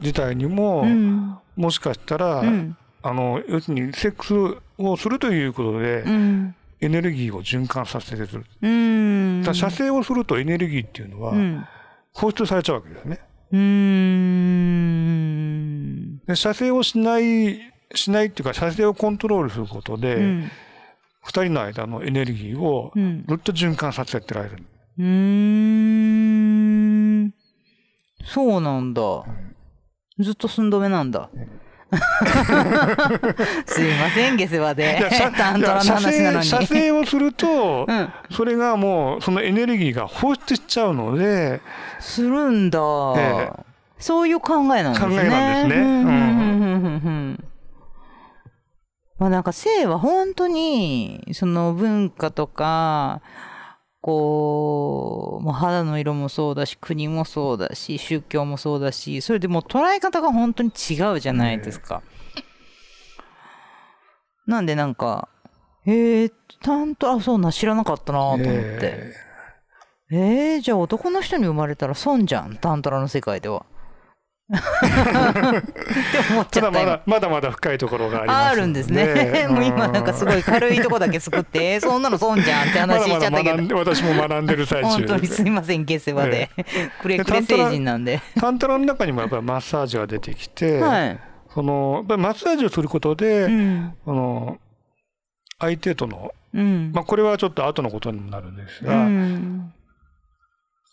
[SPEAKER 2] 自体にも、うん、もしかしたら、うん、あの要するにセックスをするということで、うん、エネルギーを循環させてる。うん。だ射精をするとエネルギーっていうのは、放出されちゃうわけですね。うん。で射精をしない、しないっていうか、射精をコントロールすることで、二、うん、人の間のエネルギーをずっと循環させてられる。うん。
[SPEAKER 1] そうなんだ。うん、ずっと寸止めなんだ。すいません、下世話で。タントラの話なのに。
[SPEAKER 2] 射精をすると、うん、それがもう、そのエネルギーが放出しちゃうので。
[SPEAKER 1] するんだ。ええ、そういう考えなんですね。考えなんですね。うん。まあなんか性は本当に、その文化とか、こう、もう肌の色もそうだし、国もそうだし、宗教もそうだし、それでもう捉え方が本当に違うじゃないですか。なんでなんか、えー、たんと、あ、そうな、知らなかったなと思って。えー、えー、じゃあ男の人に生まれたら損じゃん、タントラの世界では。た
[SPEAKER 2] まだまだまだ深いところがあります、
[SPEAKER 1] あるんですね。もう今なんかすごい軽いとこだけ作って、そんなの損じゃんって話しちゃったけど。まだ
[SPEAKER 2] 私も学んでる最中。
[SPEAKER 1] 本当にすいません、下世話で。くれくれ成人なんで。
[SPEAKER 2] タンタラの中にもやっぱりマッサージが出てきて、はい、そのやっぱりマッサージをすることで、うん、その相手との、うん、まあこれはちょっと後のことになるんですが、うん、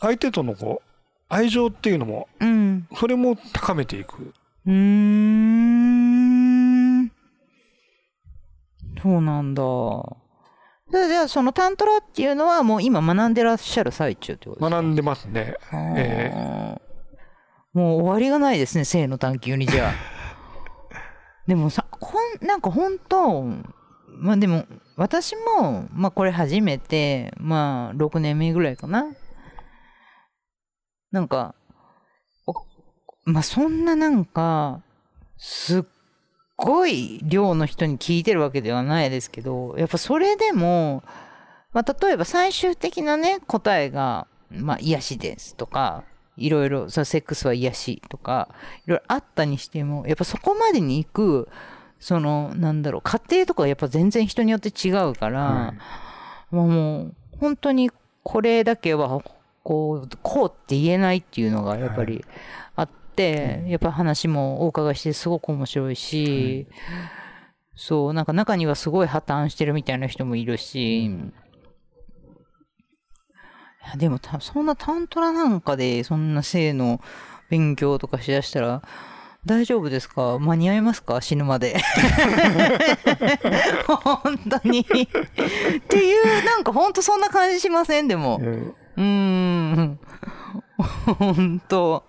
[SPEAKER 2] 相手とのこう愛情っていうのも、うん、それも高めていく。うん。
[SPEAKER 1] そうなんだ。じゃあ、そのタントラっていうのはもう今学んでらっしゃる最中ってことです
[SPEAKER 2] か？学んでますね。え
[SPEAKER 1] ー、もう終わりがないですね、性の探求にじゃあ。でもさ、ほん、なんか本当、まあでも、私も、まあこれ初めて、まあ6年目ぐらいかな。なんか、まあ、そんななんか、すっごい量の人に聞いてるわけではないですけど、やっぱそれでも、まあ、例えば最終的なね、答えが、まあ、癒しですとか、いろいろ、そセックスは癒しとか、いろいろあったにしても、やっぱそこまでに行く、その、なんだろう、家庭とかやっぱ全然人によって違うから、うん、もう、本当にこれだけはこう、こうって言えないっていうのがやっぱりあって、はい、やっぱ話もお伺いしてすごく面白いし、そう、なんか中にはすごい破綻してるみたいな人もいるし、いやでもたそんなタントラなんかでそんな性の勉強とかしだしたら大丈夫ですか？間に合いますか？死ぬまで。本当に。っていう、なんか本当そんな感じしません？でも。
[SPEAKER 2] え
[SPEAKER 1] うーん。本当。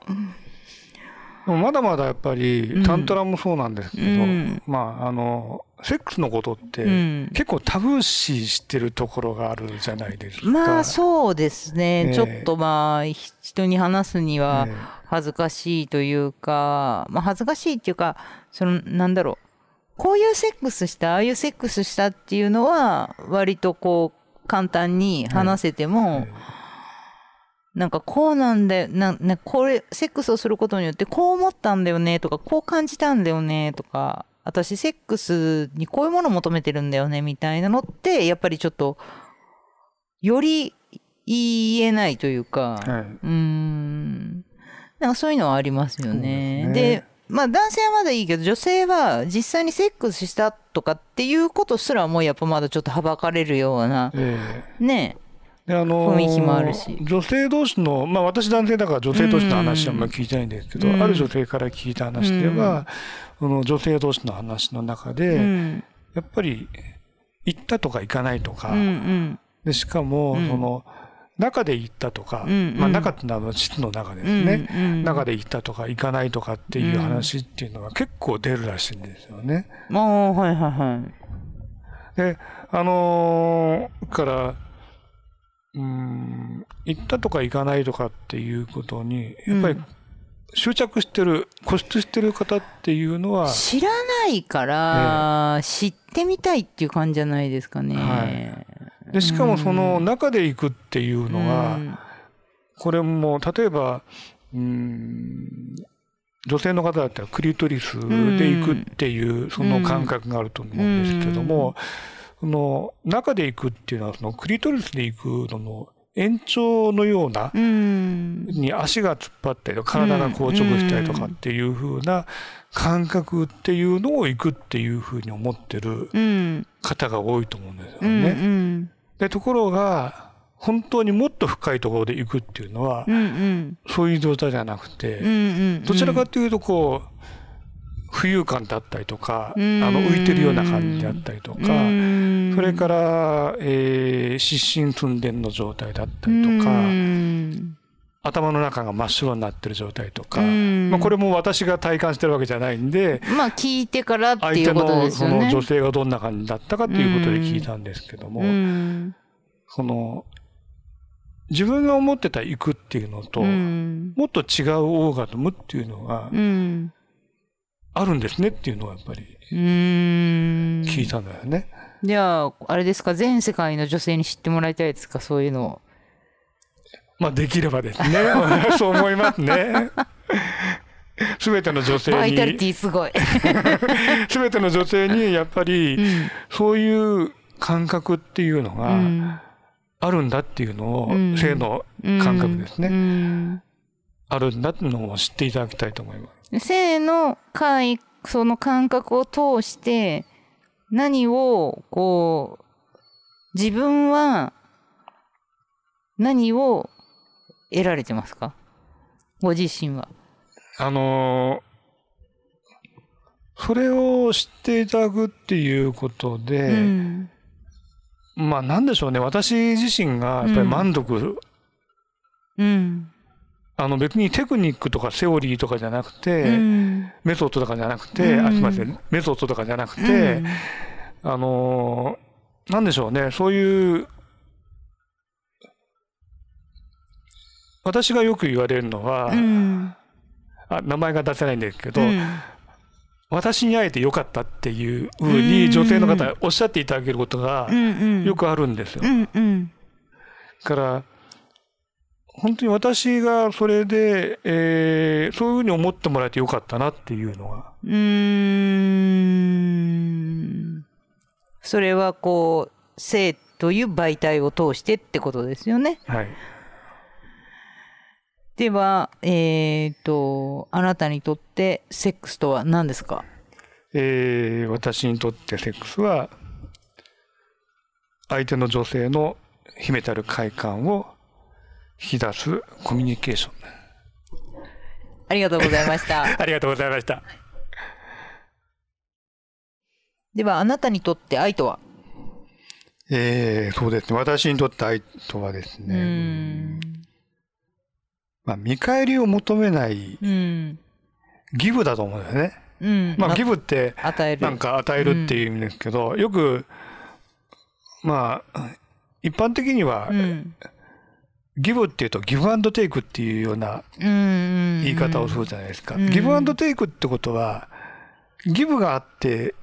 [SPEAKER 2] ーまだまだやっぱり、タントラもそうなんですけど、
[SPEAKER 1] うん。
[SPEAKER 2] まあ、あの、セックスのことって、
[SPEAKER 1] うん。
[SPEAKER 2] 結構タブー視してるところがあるじゃないですか。
[SPEAKER 1] まあそうですね、
[SPEAKER 2] ええ。
[SPEAKER 1] ちょっとまあひ人に話すには
[SPEAKER 2] ええ。
[SPEAKER 1] 恥ずかしいというか、まあ恥ずかしいっていうかそのなんだろう。こういうセックスしたああいうセックスしたっていうのは割とこう簡単に話せても、
[SPEAKER 2] ええ
[SPEAKER 1] なんかこうなんだよななこれセックスをすることによってこう思ったんだよねとかこう感じたんだよねとか私セックスにこういうものを求めてるんだよねみたいなのってやっぱりちょっとより言えないというか、
[SPEAKER 2] はい。う
[SPEAKER 1] ーん。なんかそういうのはありますよね。で
[SPEAKER 2] ね。
[SPEAKER 1] まあ男性はまだいいけど女性は実際にセックスしたとかっていうことすらもうやっぱまだちょっとはばかれるような
[SPEAKER 2] ええ。
[SPEAKER 1] ね
[SPEAKER 2] であのー
[SPEAKER 1] 雰囲気もあるし。
[SPEAKER 2] 女性同士の、まあ、私男性だから女性同士の話はあんまり聞いてないんですけど、
[SPEAKER 1] うん。
[SPEAKER 2] ある女性から聞いた話では、その女性同士の話の中で、
[SPEAKER 1] うん。
[SPEAKER 2] やっぱり行ったとか行かないとか、
[SPEAKER 1] うんうん。
[SPEAKER 2] でしかも、
[SPEAKER 1] うん。
[SPEAKER 2] その中で行ったとか、
[SPEAKER 1] うんうん。
[SPEAKER 2] まあ、中っていうのは膣の中ですね、
[SPEAKER 1] うんうん
[SPEAKER 2] 中で行ったとか行かないとかっていう話っていうのが結構出るらしいんですよね。
[SPEAKER 1] ああはいはいはい。
[SPEAKER 2] で、あのーから、うーん、行ったとか行かないとかっていうことに、やっぱり
[SPEAKER 1] うん
[SPEAKER 2] 執着してる、固執してる方っていうのは、
[SPEAKER 1] 知らないから、知ってみたいっていう感じじゃないですかね。
[SPEAKER 2] はい。で、しかもその中で行くっていうのは、
[SPEAKER 1] うん。
[SPEAKER 2] これも、例えば、うーん、女性の方だったらクリトリスで行くっていう、その感覚があると思うんですけども、その中で行くっていうのは、そのクリトリスで行くのの延長のような、
[SPEAKER 1] うん。
[SPEAKER 2] に足が突っ張ったりとか体が硬直したりとかっていう風な感覚っていうのを行くっていう風に思ってる
[SPEAKER 1] うん
[SPEAKER 2] 方が多いと思うんですよね。
[SPEAKER 1] ん。
[SPEAKER 2] でところが本当にもっと深いところで行くっていうのはそういう状態じゃなくて
[SPEAKER 1] ん
[SPEAKER 2] どちらかというとこう浮遊感だったりとかあ
[SPEAKER 1] うん。
[SPEAKER 2] の浮いてるような感じだったりとか
[SPEAKER 1] うん。
[SPEAKER 2] それから、えー失神寸前の状態だったりとか
[SPEAKER 1] うん。
[SPEAKER 2] 頭の中が真っ白になってる状態とか、
[SPEAKER 1] うん。
[SPEAKER 2] まあ、これも私が体感してるわけじゃないんで、
[SPEAKER 1] まあ聞いてからって
[SPEAKER 2] 相手
[SPEAKER 1] いうこと
[SPEAKER 2] の
[SPEAKER 1] ですよね。
[SPEAKER 2] その女性がどんな感じだったかっていうことで聞いたんですけども、
[SPEAKER 1] うん。
[SPEAKER 2] その自分が思ってた行くっていうのと、
[SPEAKER 1] うん。
[SPEAKER 2] もっと違うオーガズムっていうのが
[SPEAKER 1] うん
[SPEAKER 2] あるんですねっていうのをやっぱり
[SPEAKER 1] うん
[SPEAKER 2] 聞いたんだよね。
[SPEAKER 1] じゃああれですか？全世界の女性に知ってもらいたいですか？そういうのを。
[SPEAKER 2] まあできればですね。そう思いますね。すべての女性
[SPEAKER 1] バイタリ
[SPEAKER 2] に、
[SPEAKER 1] ティすごい。
[SPEAKER 2] すべての女性にやっぱり
[SPEAKER 1] うん
[SPEAKER 2] そういう感覚っていうの
[SPEAKER 1] う
[SPEAKER 2] が
[SPEAKER 1] ん
[SPEAKER 2] あるんだっていうのを、
[SPEAKER 1] うん
[SPEAKER 2] 性の感覚ですね、
[SPEAKER 1] うん
[SPEAKER 2] あるんだっていうのを知っていただきたいと思います。
[SPEAKER 1] 性の回その感覚を通して何をこう自分は何を得られてますか？ご自身は。
[SPEAKER 2] あのーそれを知っていただくっていうことで、
[SPEAKER 1] うん。
[SPEAKER 2] まあなんでしょうね、私自身がやっぱり満足、
[SPEAKER 1] うん
[SPEAKER 2] あの別にテクニックとかセオリーとかじゃなくて、
[SPEAKER 1] うん。
[SPEAKER 2] メソッドとかじゃなくて、
[SPEAKER 1] うん。
[SPEAKER 2] あすみません、メソッドとかじゃなくて、あのーなんでしょうね、そういう、私がよく言われるのは、
[SPEAKER 1] うん。
[SPEAKER 2] あ名前が出せないんですけど、
[SPEAKER 1] うん。
[SPEAKER 2] 私に会えてよかったっていうふう
[SPEAKER 1] うん。
[SPEAKER 2] に女性の方おっしゃっていただけることが
[SPEAKER 1] うん。
[SPEAKER 2] よくあるんですよ。
[SPEAKER 1] うんうん。
[SPEAKER 2] から本当に私がそれで、えーそういうふうに思ってもらえてよかったなっていうのが。
[SPEAKER 1] うーん。それはこう性という媒体を通してってことですよね。
[SPEAKER 2] はい。
[SPEAKER 1] では、えっ、と、あなたにとってセックスとは何ですか？
[SPEAKER 2] えー、私にとってセックスは、相手の女性の秘めたる快感を引き出すコミュニケーション。
[SPEAKER 1] ありがとうございました。
[SPEAKER 2] ありがとうございました。
[SPEAKER 1] では、あなたにとって愛とは？
[SPEAKER 2] えー、そうですね。私にとって愛とはです
[SPEAKER 1] う
[SPEAKER 2] ね、
[SPEAKER 1] ん。
[SPEAKER 2] まあ、見返りを求めない
[SPEAKER 1] うん。
[SPEAKER 2] ギブだと思うんですね。
[SPEAKER 1] うん。
[SPEAKER 2] まあ、ギブって、
[SPEAKER 1] 与える。
[SPEAKER 2] なんか与えるっていう意味ですけど、よく、まあ、一般的には
[SPEAKER 1] う、ん。
[SPEAKER 2] ギブっていうとギブアンドテイクっていうような
[SPEAKER 1] うん。
[SPEAKER 2] 言い方をするじゃないですか。
[SPEAKER 1] うん
[SPEAKER 2] ギブアンドテイクってことは、ギブがあって、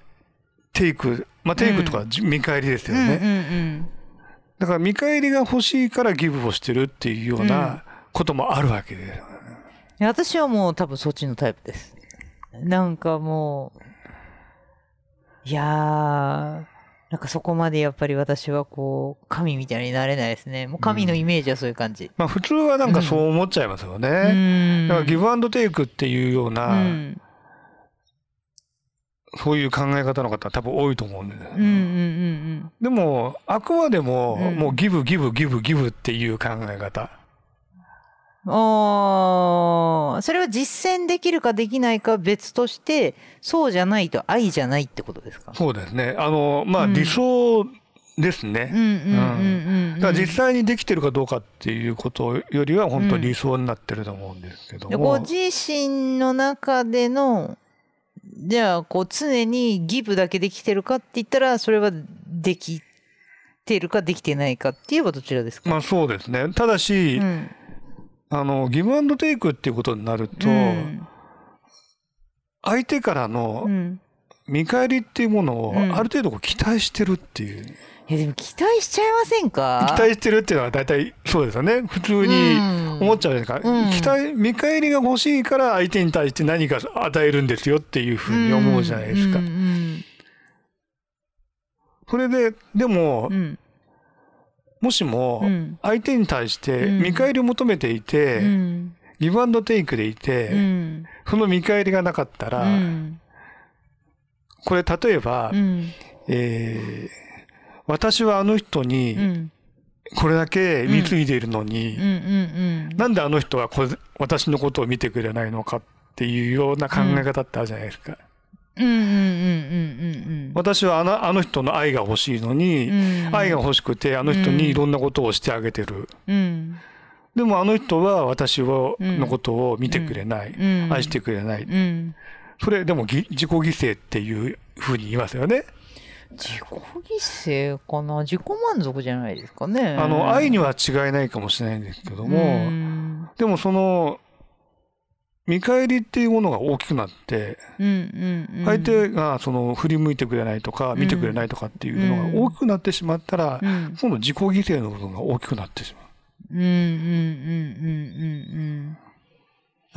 [SPEAKER 2] テイク、まあテイクとかじ見返りですよ
[SPEAKER 1] うん。うん。う
[SPEAKER 2] ね。
[SPEAKER 1] ん。
[SPEAKER 2] だから見返りが欲しいからギブをしてるっていうようなこともあるわけです。
[SPEAKER 1] いや私はもう多分そっちのタイプです。なんかもう、いやー、なんかそこまでやっぱり私はこう、神みたいになれないですね。もう神のイメージはそういう感じ。
[SPEAKER 2] まあ普通はなんかそう思っちゃいますよ
[SPEAKER 1] う
[SPEAKER 2] ね。
[SPEAKER 1] ん。
[SPEAKER 2] だからギブアンドテイクっていうよう
[SPEAKER 1] う
[SPEAKER 2] な、
[SPEAKER 1] ん。
[SPEAKER 2] そういう考え方の方多分多いと思うんですよ。
[SPEAKER 1] うんうんうん
[SPEAKER 2] でも、あくまでも、
[SPEAKER 1] うん
[SPEAKER 2] もうギブ、ギブ、ギブ、ギブっていう考え方。
[SPEAKER 1] うん。おーそれは実践できるかできないかは別として、そうじゃないと愛じゃないってことですか？
[SPEAKER 2] そうですね。あの、まあ
[SPEAKER 1] うん
[SPEAKER 2] 理想ですね。
[SPEAKER 1] うん
[SPEAKER 2] 実際にできてるかどうかっていうことよりは本当理想になってると思うんですけど
[SPEAKER 1] で
[SPEAKER 2] も。
[SPEAKER 1] ご自身の中でのじゃあこう常にギブだけできてるかって言ったらそれはできてるかできてないかって言えばどちらですか、
[SPEAKER 2] まあそうですね。ただし、
[SPEAKER 1] うん
[SPEAKER 2] あの、ギブアンドテイクっていうことになると、
[SPEAKER 1] うん
[SPEAKER 2] 相手からの
[SPEAKER 1] うん
[SPEAKER 2] 見返りっていうものを
[SPEAKER 1] うん
[SPEAKER 2] ある程度こう期待してるっていう。
[SPEAKER 1] いやでも期待しちゃいませんか？
[SPEAKER 2] 期待してるっていうのは大体そうですよね。普通に思っちゃうじゃないですか。
[SPEAKER 1] うん
[SPEAKER 2] 期待、見返りが欲しいから相手に対して何か与えるんですよっていうふうに思うじゃないですか。
[SPEAKER 1] うんうん
[SPEAKER 2] それで、でも
[SPEAKER 1] う、ん
[SPEAKER 2] もしも
[SPEAKER 1] うん。
[SPEAKER 2] 相手に対して
[SPEAKER 1] うん。
[SPEAKER 2] 見返りを求めていて、
[SPEAKER 1] うん。
[SPEAKER 2] ギブアンドテイクでいて、
[SPEAKER 1] うん。
[SPEAKER 2] その見返りがなかったら、
[SPEAKER 1] うん。
[SPEAKER 2] これ例えば、
[SPEAKER 1] うん。
[SPEAKER 2] えー私はあの人
[SPEAKER 1] う
[SPEAKER 2] に
[SPEAKER 1] ん。
[SPEAKER 2] これだけ貢いでいるの
[SPEAKER 1] うん。
[SPEAKER 2] に、
[SPEAKER 1] うん。
[SPEAKER 2] なんであの人はこれ私のことを見てくれないのかっていうような考え方ってあるじゃないですか。私はあのあの人の愛が欲しいのに、
[SPEAKER 1] うん。
[SPEAKER 2] 愛が欲しくてあの人にいろんなことをしてあげてる。
[SPEAKER 1] うん。
[SPEAKER 2] でもあの人は私を、
[SPEAKER 1] うん
[SPEAKER 2] のことを見てくれない、
[SPEAKER 1] うん。
[SPEAKER 2] 愛してくれない。
[SPEAKER 1] うん。
[SPEAKER 2] それでもぎ自己犠牲っていうふうに言いますよね。
[SPEAKER 1] 自己犠牲かな？自己満足じゃないですかね。
[SPEAKER 2] あの、愛には違いないかもしれないんですけども、
[SPEAKER 1] うん。
[SPEAKER 2] でもその、見返りっていうものが大きくなって、相手がその振り向いてくれないとか、見てくれないとかっていうのが大きくなってしまったら
[SPEAKER 1] う、ん。
[SPEAKER 2] 今度自己犠牲の部分が大きくなってしまう。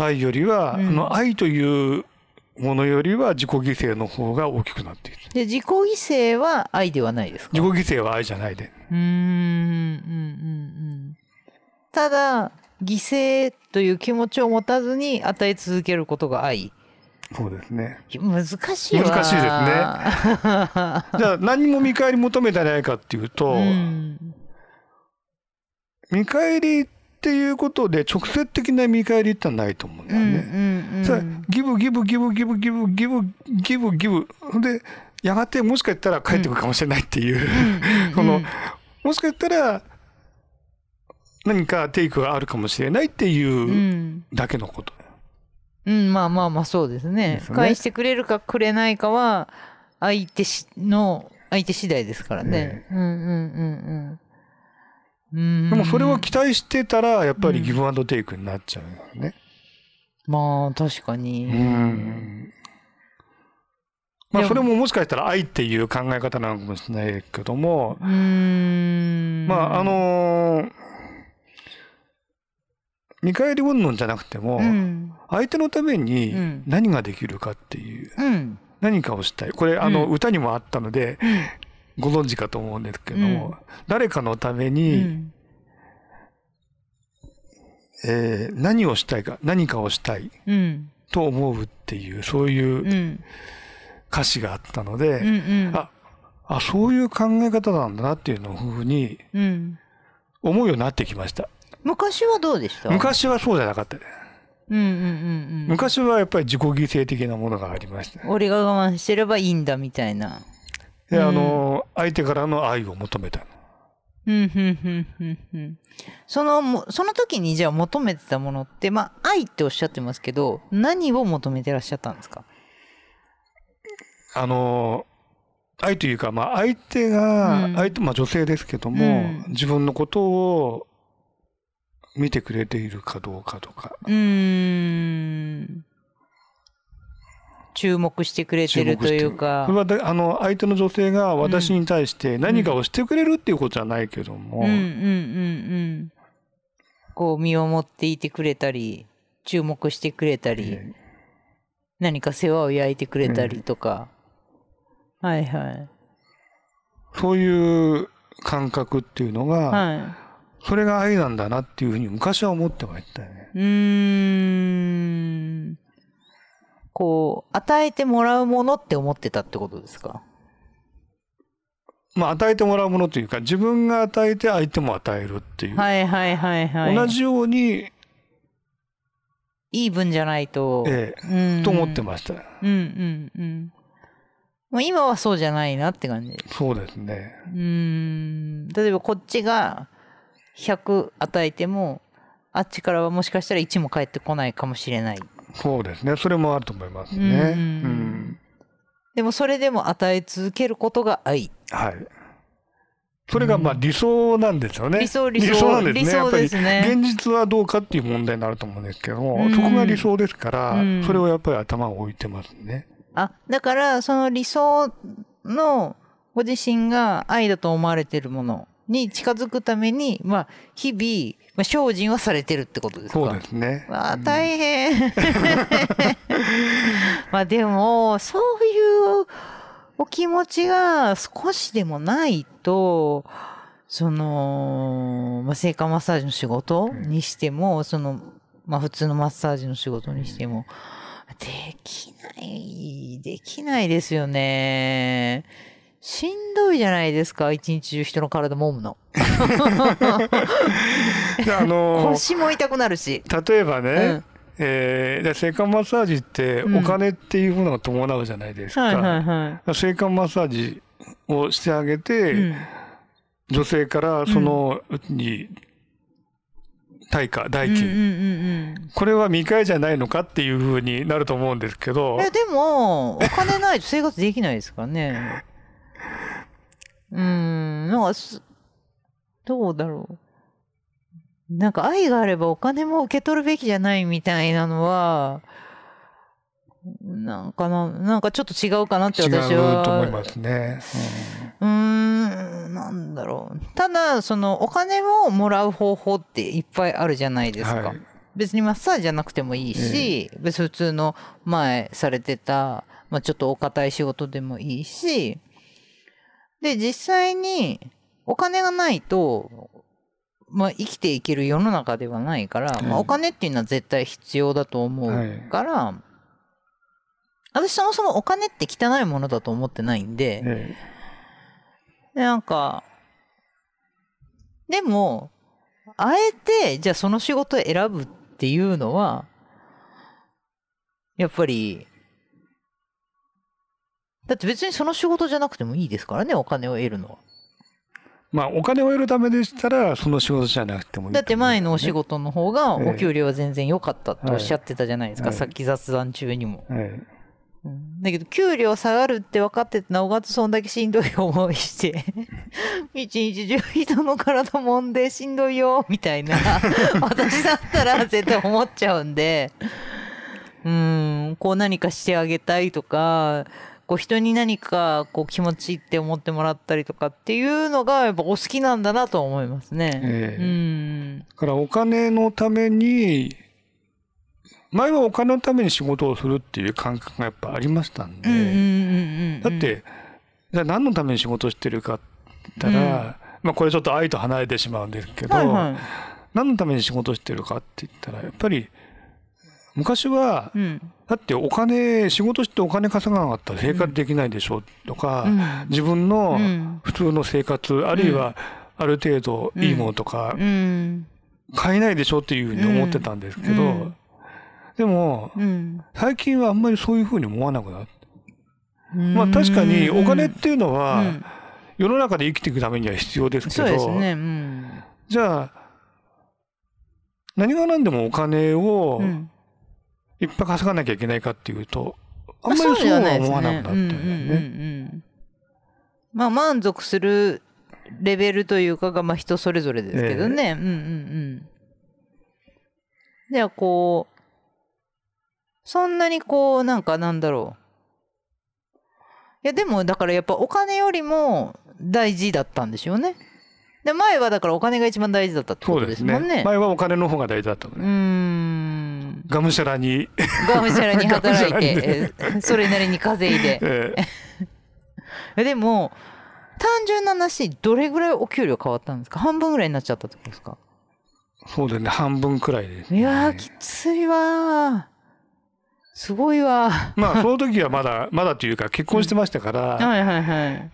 [SPEAKER 2] 愛よりは、
[SPEAKER 1] うん。
[SPEAKER 2] あの愛というものよりは自己犠牲の方が大きくなっている。
[SPEAKER 1] で自己犠牲は愛ではないですか？
[SPEAKER 2] 自己犠牲は愛じゃないで。
[SPEAKER 1] うーんうんうんうん。ただ犠牲という気持ちを持たずに与え続けることが愛。
[SPEAKER 2] そうですね。
[SPEAKER 1] 難しいわ。
[SPEAKER 2] 難しいですね。じゃあ何も見返り求めてないかっていうと、
[SPEAKER 1] うん。
[SPEAKER 2] 見返りっていうことで直接的な見返りってのはないと思うんだ
[SPEAKER 1] うん
[SPEAKER 2] よね。
[SPEAKER 1] うんうん
[SPEAKER 2] さあギブギブギブギブギブギブギブギブ。でやがてもしかしたら帰ってくるかもしれないっていう、そのもしかしたら何かテイクがあるかもしれないって
[SPEAKER 1] う
[SPEAKER 2] いうんだけのこと。
[SPEAKER 1] うん、まあまあまあそうですね
[SPEAKER 2] ですね
[SPEAKER 1] 返してくれるかくれないかは相手しの相手次第ですからね
[SPEAKER 2] ね。
[SPEAKER 1] うんうんうんうんうん。
[SPEAKER 2] でもそれを期待してたらやっぱり
[SPEAKER 1] うん
[SPEAKER 2] ギブアンドテイクになっちゃうよね。
[SPEAKER 1] まあ確かに。
[SPEAKER 2] うんまあそれももしかしたら愛っていう考え方なのかもしれないけども、
[SPEAKER 1] うーん。
[SPEAKER 2] まああのー見返り云々じゃなくても、
[SPEAKER 1] うん。
[SPEAKER 2] 相手のために
[SPEAKER 1] うん
[SPEAKER 2] 何ができるかっていう、
[SPEAKER 1] うん。
[SPEAKER 2] 何かをしたい。これあの
[SPEAKER 1] うん
[SPEAKER 2] 歌にもあったので、ご存知かと思うんですけども、
[SPEAKER 1] うん
[SPEAKER 2] 誰かのため
[SPEAKER 1] う
[SPEAKER 2] に、
[SPEAKER 1] ん。
[SPEAKER 2] えー何をしたいか、何かをしたい
[SPEAKER 1] うん。
[SPEAKER 2] と思うっていう、そういう
[SPEAKER 1] うん。
[SPEAKER 2] 歌詞があったので、
[SPEAKER 1] うんうん
[SPEAKER 2] ああそういう考え方なんだなっていうのをふうに
[SPEAKER 1] うん
[SPEAKER 2] 思うようになってきました
[SPEAKER 1] 昔はどうでした？
[SPEAKER 2] 昔はそうじゃなかったね。
[SPEAKER 1] うんうんうんうん。
[SPEAKER 2] 昔はやっぱり自己犠牲的なものがありましたね。
[SPEAKER 1] 俺が我慢してればいいんだみたいな。
[SPEAKER 2] であの相手からの愛を求めた
[SPEAKER 1] うんうんうんうんうん。そのもその時にじゃあ求めてたものってまあ愛っておっしゃってますけど何を求めてらっしゃったんですか？
[SPEAKER 2] あの愛というか、まあ、相手が、
[SPEAKER 1] うん。
[SPEAKER 2] 相手まあ、女性ですけども、
[SPEAKER 1] うん。
[SPEAKER 2] 自分のことを見てくれているかどうかとか。
[SPEAKER 1] うーん。注目してくれてるというか。
[SPEAKER 2] それはだあの相手の女性が私に対して何かをしてくれるっていうことじゃないけども、
[SPEAKER 1] うんうんうん。うん。こう身をもっていてくれたり注目してくれたり、
[SPEAKER 2] え
[SPEAKER 1] 何か世話を焼いてくれたりとか、はいはい。
[SPEAKER 2] そういう感覚っていうのが、
[SPEAKER 1] は
[SPEAKER 2] それが愛なんだなっていうふうに昔は思ってましたよね。
[SPEAKER 1] いうーん。こう与えてもらうものって思ってたってことですか？
[SPEAKER 2] まあ与えてもらうものというか自分が与えて相手も与えるっていう、
[SPEAKER 1] はいはいはいはい。
[SPEAKER 2] 同じように、
[SPEAKER 1] イーブンじゃないと、
[SPEAKER 2] え
[SPEAKER 1] うん。
[SPEAKER 2] えと思ってました。
[SPEAKER 1] うんうんうん。もう今はそうじゃないなって感じ。
[SPEAKER 2] そうですね。
[SPEAKER 1] うーん。例えばこっちが100与えてもあっちからはもしかしたら1も返ってこないかもしれない
[SPEAKER 2] そうですね。それもあると思いますね。
[SPEAKER 1] うん
[SPEAKER 2] うん
[SPEAKER 1] でもそれでも与え続けることが愛
[SPEAKER 2] はい。それがまあ理想なんですよね。
[SPEAKER 1] 理想理想
[SPEAKER 2] なんですね。
[SPEAKER 1] 理想ですね
[SPEAKER 2] やっぱり現実はどうかっていう問題になると思うんですけども、
[SPEAKER 1] うん
[SPEAKER 2] そこが理想ですから、
[SPEAKER 1] うん
[SPEAKER 2] それをやっぱり頭を置いてますね。
[SPEAKER 1] あだからその理想のご自身が愛だと思われてるものに近づくためにまあ日々、まあ、精進はされてるってことですか？
[SPEAKER 2] そうですね。
[SPEAKER 1] わあ大変。まあでもそういうお気持ちが少しでもないとその、まあ、性感マッサージの仕事にしても、その、まあ普通のマッサージの仕事にしても、できない、できないですよね。しんどいじゃないですか、一日中人の体揉むの。
[SPEAKER 2] であの
[SPEAKER 1] 腰も痛くなるし。
[SPEAKER 2] 例えばね、
[SPEAKER 1] うん
[SPEAKER 2] えーで性感マッサージって
[SPEAKER 1] うん
[SPEAKER 2] お金っていうものが伴うじゃないですか。
[SPEAKER 1] はいはいは
[SPEAKER 2] 性感マッサージをしてあげて、
[SPEAKER 1] い。うん
[SPEAKER 2] 女性からそのうちに対価、代金、
[SPEAKER 1] うんうんうんうん。
[SPEAKER 2] これは見返りじゃないのかっていうふうになると思うんですけど、
[SPEAKER 1] え、でも、お金ないと生活できないですからね。うーん、なんかす、どうだろう。なんか愛があればお金も受け取るべきじゃないみたいなのは、なんかな、なんかちょっと違うかなって
[SPEAKER 2] 違
[SPEAKER 1] 私は。
[SPEAKER 2] うと思いますね。
[SPEAKER 1] うーん、なんだろう。ただ、そのお金をもらう方法っていっぱいあるじゃないですか。
[SPEAKER 2] はい
[SPEAKER 1] 別にマッサージじゃなくてもいいし、別に普通の前されてた、まあ、ちょっとお堅い仕事でもいいし、で、実際にお金がないと、まあ、生きていける世の中ではないから、まあ、
[SPEAKER 2] はい
[SPEAKER 1] お金っていうのは絶対必要だと思うから、私そもそもお金って汚いものだと思ってないんで、
[SPEAKER 2] え。
[SPEAKER 1] でなんか、でも、あえて、じゃあその仕事を選ぶっていうのは、やっぱり、だって別にその仕事じゃなくてもいいですからね、お金を得るのは。
[SPEAKER 2] まあ、お金を得るためでしたら、その仕事じゃなくてもいい、
[SPEAKER 1] だって前のお仕。事の方が
[SPEAKER 2] ええ
[SPEAKER 1] お給料は全然良かったとおっしゃってたじゃないですか、
[SPEAKER 2] はい
[SPEAKER 1] さっき雑談中にも。だけど給料下がるって分かっててなおかつそんだけしんどい思いして 一日中人の体揉んでしんどいよみたいな 私だったら絶対思っちゃうんでうんこう何かしてあげたいとかこう人に何かこう気持ちいいって思ってもらったりとかっていうのがやっぱお好きなんだなと思いますね。
[SPEAKER 2] ええ。
[SPEAKER 1] うん。
[SPEAKER 2] だからお金のために、前はお金のために仕事をするっていう感覚がやっぱありましたんで、
[SPEAKER 1] うんうんうんうんうん
[SPEAKER 2] だって、じゃあ何のために仕事をしてるかって言ったら、まあこれちょっと愛と離れてしまうんですけど、
[SPEAKER 1] はいはい。
[SPEAKER 2] 何のために仕事をしてるかって言ったら、やっぱり昔は、
[SPEAKER 1] うん。
[SPEAKER 2] だってお金、仕事してお金稼がなかったら生活できないでしょとか、
[SPEAKER 1] うん
[SPEAKER 2] 自分の
[SPEAKER 1] うん
[SPEAKER 2] 普通の生活、あるいはある程度いいものとか
[SPEAKER 1] うん。
[SPEAKER 2] 買えないでしょっていうふうに思ってたんですけど、
[SPEAKER 1] うん
[SPEAKER 2] でも、
[SPEAKER 1] うん。
[SPEAKER 2] 最近はあんまりそういうふうに思わなくなった。まあ確かにお金っていうのは、
[SPEAKER 1] うん
[SPEAKER 2] 世の中で生きていくためには必要ですけど、
[SPEAKER 1] ね。うん。
[SPEAKER 2] じゃあ、何が何でもお金を
[SPEAKER 1] うん
[SPEAKER 2] いっぱい稼がなきゃいけないかっていうと、あんまり
[SPEAKER 1] まあ
[SPEAKER 2] そうは思わなくなったよね。
[SPEAKER 1] まあ満足するレベルというかがまあ人それぞれですけどね。うんうんうん。じゃあこう、そんなにこうなんかなんだろう。いやでもだからやっぱお金よりも大事だったんでしょうね。で前はだからお金が一番大事だったってこと
[SPEAKER 2] そうでね
[SPEAKER 1] ですすもんね。
[SPEAKER 2] 前はお金の方が大事だったの
[SPEAKER 1] うー
[SPEAKER 2] ね。
[SPEAKER 1] ん。
[SPEAKER 2] がむしゃらに。
[SPEAKER 1] がむしゃらに働いて、えそれなりに稼いで。
[SPEAKER 2] ええ。
[SPEAKER 1] えでも単純な話どれぐらいお給料変わったんですか？半分ぐらいになっちゃったってことですか？
[SPEAKER 2] そうですね、半分くらいです、ね。
[SPEAKER 1] いやーきついわー。すごいわ
[SPEAKER 2] まあ、その時はまだ、まだというか、結婚してましたから、
[SPEAKER 1] はいはいはい。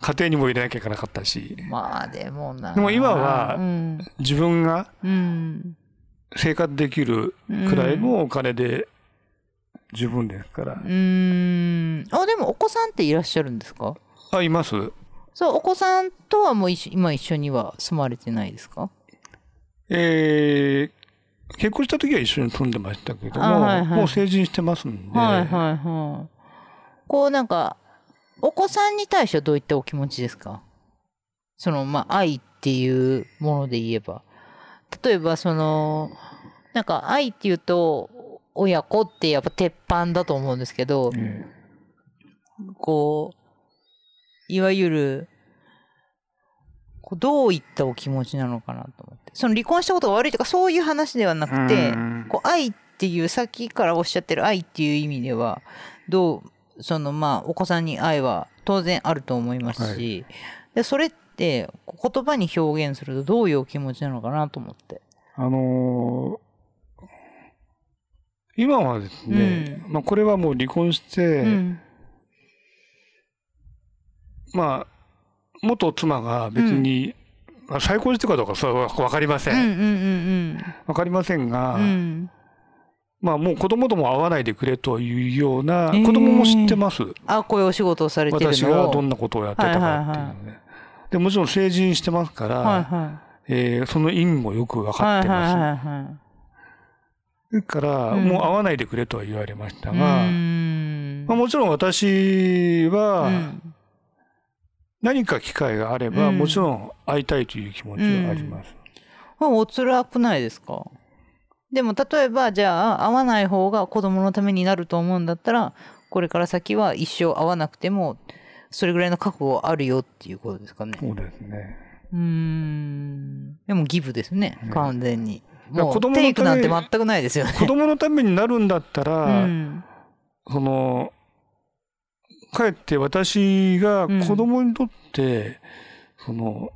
[SPEAKER 2] 家庭にも入れなきゃいけなかったし、
[SPEAKER 1] まあでもな
[SPEAKER 2] でも今は
[SPEAKER 1] うん。
[SPEAKER 2] 自分が
[SPEAKER 1] うん
[SPEAKER 2] 生活できるくらいのお金で十分ですから。
[SPEAKER 1] うーん。あでもお子さんっていらっしゃるんですか？
[SPEAKER 2] あ、います。
[SPEAKER 1] そうお子さんとはもう一緒今一緒には住まれてないですか？
[SPEAKER 2] えー結婚した時は一緒に住んでましたけども、
[SPEAKER 1] あはいはい。
[SPEAKER 2] もう成人してますんで、
[SPEAKER 1] はいはいはい。こうなんかお子さんに対してはどういったお気持ちですか？そのまあ愛っていうもので言えば例えばそのなんか愛っていうと親子ってやっぱ鉄板だと思うんですけど
[SPEAKER 2] え
[SPEAKER 1] こういわゆるこうどういったお気持ちなのかなと思って。その離婚したことが悪いとかそういう話ではなくて
[SPEAKER 2] うん
[SPEAKER 1] こう愛っていうさっきからおっしゃってる愛っていう意味ではどうそのまあお子さんに愛は当然あると思いますし、でそれってこう言葉に表現するとどういうお気持ちなのかなと思って。
[SPEAKER 2] あのー今はですね、まあこれはもう離婚して、
[SPEAKER 1] うん
[SPEAKER 2] まあ、元妻が別に、まあ再婚してるかどうかそれは分かりませ。
[SPEAKER 1] うんうんんうん
[SPEAKER 2] 分かりませんが、
[SPEAKER 1] うんうん
[SPEAKER 2] まあもう子供とも会わないでくれというような、
[SPEAKER 1] えー
[SPEAKER 2] 子供も知ってます？
[SPEAKER 1] あこういうお仕事をされてる
[SPEAKER 2] 私がどんなことをやってたかっていうのね。でもちろん成人してますから、
[SPEAKER 1] はいは
[SPEAKER 2] えーその意味もよく分
[SPEAKER 1] い
[SPEAKER 2] かってます。
[SPEAKER 1] はいはいはい
[SPEAKER 2] だから、
[SPEAKER 1] うん。
[SPEAKER 2] もう会わないでくれとは言われました
[SPEAKER 1] う
[SPEAKER 2] が、まあ、もちろん私は
[SPEAKER 1] うん。
[SPEAKER 2] 何か機会があれば、
[SPEAKER 1] うん。
[SPEAKER 2] もちろん会いたいという気持ちはあります。
[SPEAKER 1] まあお辛くないですか？でも例えばじゃあ会わない方が子供のためになると思うんだったらこれから先は一生会わなくてもそれぐらいの覚悟はあるよっていうことですかね。
[SPEAKER 2] そうですね。
[SPEAKER 1] うーん。でもギブですね。
[SPEAKER 2] ね。
[SPEAKER 1] 完全に。もう
[SPEAKER 2] や子供の
[SPEAKER 1] テイクなんて
[SPEAKER 2] ため
[SPEAKER 1] 全くないですよね。
[SPEAKER 2] 子供のためになるんだったら、
[SPEAKER 1] うん。
[SPEAKER 2] その、かえって私が子供にとって、その、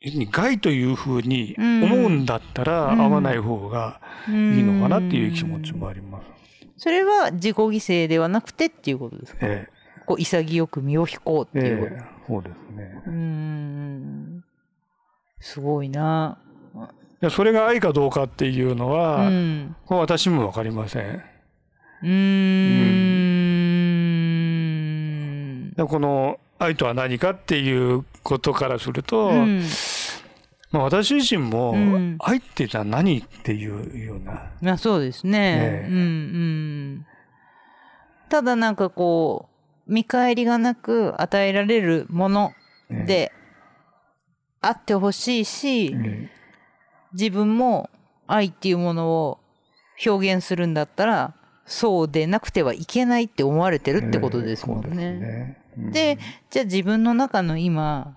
[SPEAKER 2] 要するに害というふうに思うんだったら、
[SPEAKER 1] うん。
[SPEAKER 2] 会わない方がいいのかなっていう気持ちもあります。
[SPEAKER 1] それは自己犠牲ではなくてっていうことですか？
[SPEAKER 2] え
[SPEAKER 1] こう潔く身を引こう
[SPEAKER 2] え
[SPEAKER 1] っていう
[SPEAKER 2] ええそうですね。
[SPEAKER 1] うーんすごいな。
[SPEAKER 2] いやそれが愛かどうかっていうの
[SPEAKER 1] う
[SPEAKER 2] は、
[SPEAKER 1] ん。
[SPEAKER 2] これは私もわかりません。
[SPEAKER 1] うーん。
[SPEAKER 2] でこの愛とは何かっていうことからすると、
[SPEAKER 1] うん
[SPEAKER 2] まあ、私自身も
[SPEAKER 1] うん
[SPEAKER 2] 愛ってじゃあ何っていうような、
[SPEAKER 1] まあそうですね。
[SPEAKER 2] ええ
[SPEAKER 1] うんうん。ただなんかこう、見返りがなく与えられるもの
[SPEAKER 2] ね
[SPEAKER 1] であってほしいし、
[SPEAKER 2] え
[SPEAKER 1] 自分も愛っていうものを表現するんだったら、そうでなくてはいけないって思われてるってことですもん
[SPEAKER 2] そうです
[SPEAKER 1] ね。
[SPEAKER 2] ね。うん。
[SPEAKER 1] で、じゃあ自分の中の今、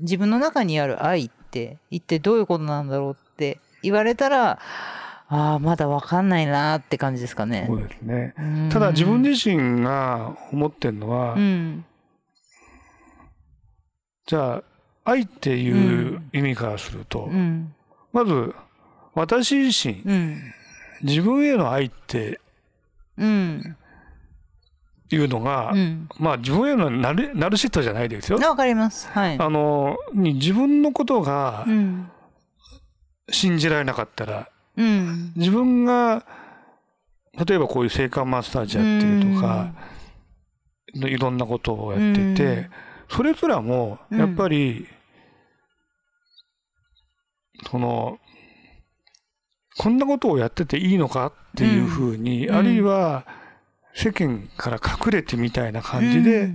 [SPEAKER 1] 自分の中にある愛って一体どういうことなんだろうって言われたら、ああ、まだわかんないなーって感じですかね
[SPEAKER 2] そ。うですね。
[SPEAKER 1] うん
[SPEAKER 2] ただ自分自身が思ってるのは、
[SPEAKER 1] うん。
[SPEAKER 2] じゃあ愛っていう意味からすると、
[SPEAKER 1] うん。
[SPEAKER 2] まず私自身
[SPEAKER 1] うん。
[SPEAKER 2] 自分への愛って
[SPEAKER 1] うん。
[SPEAKER 2] いうのが、
[SPEAKER 1] うん。
[SPEAKER 2] まあ自分へのナルナルシストじゃないですよ。
[SPEAKER 1] わかります。はい。
[SPEAKER 2] あの、に自分のことが
[SPEAKER 1] うん。
[SPEAKER 2] 信じられなかったら、
[SPEAKER 1] うん。
[SPEAKER 2] 自分が、例えばこういう性感マッサージやってるとか、いろんなことをやってて、
[SPEAKER 1] うん。
[SPEAKER 2] それすらも、やっぱり、その、こんなことをやってていいのかっていうふうに、
[SPEAKER 1] うん。
[SPEAKER 2] あるいは世間から隠れてみたいな感じで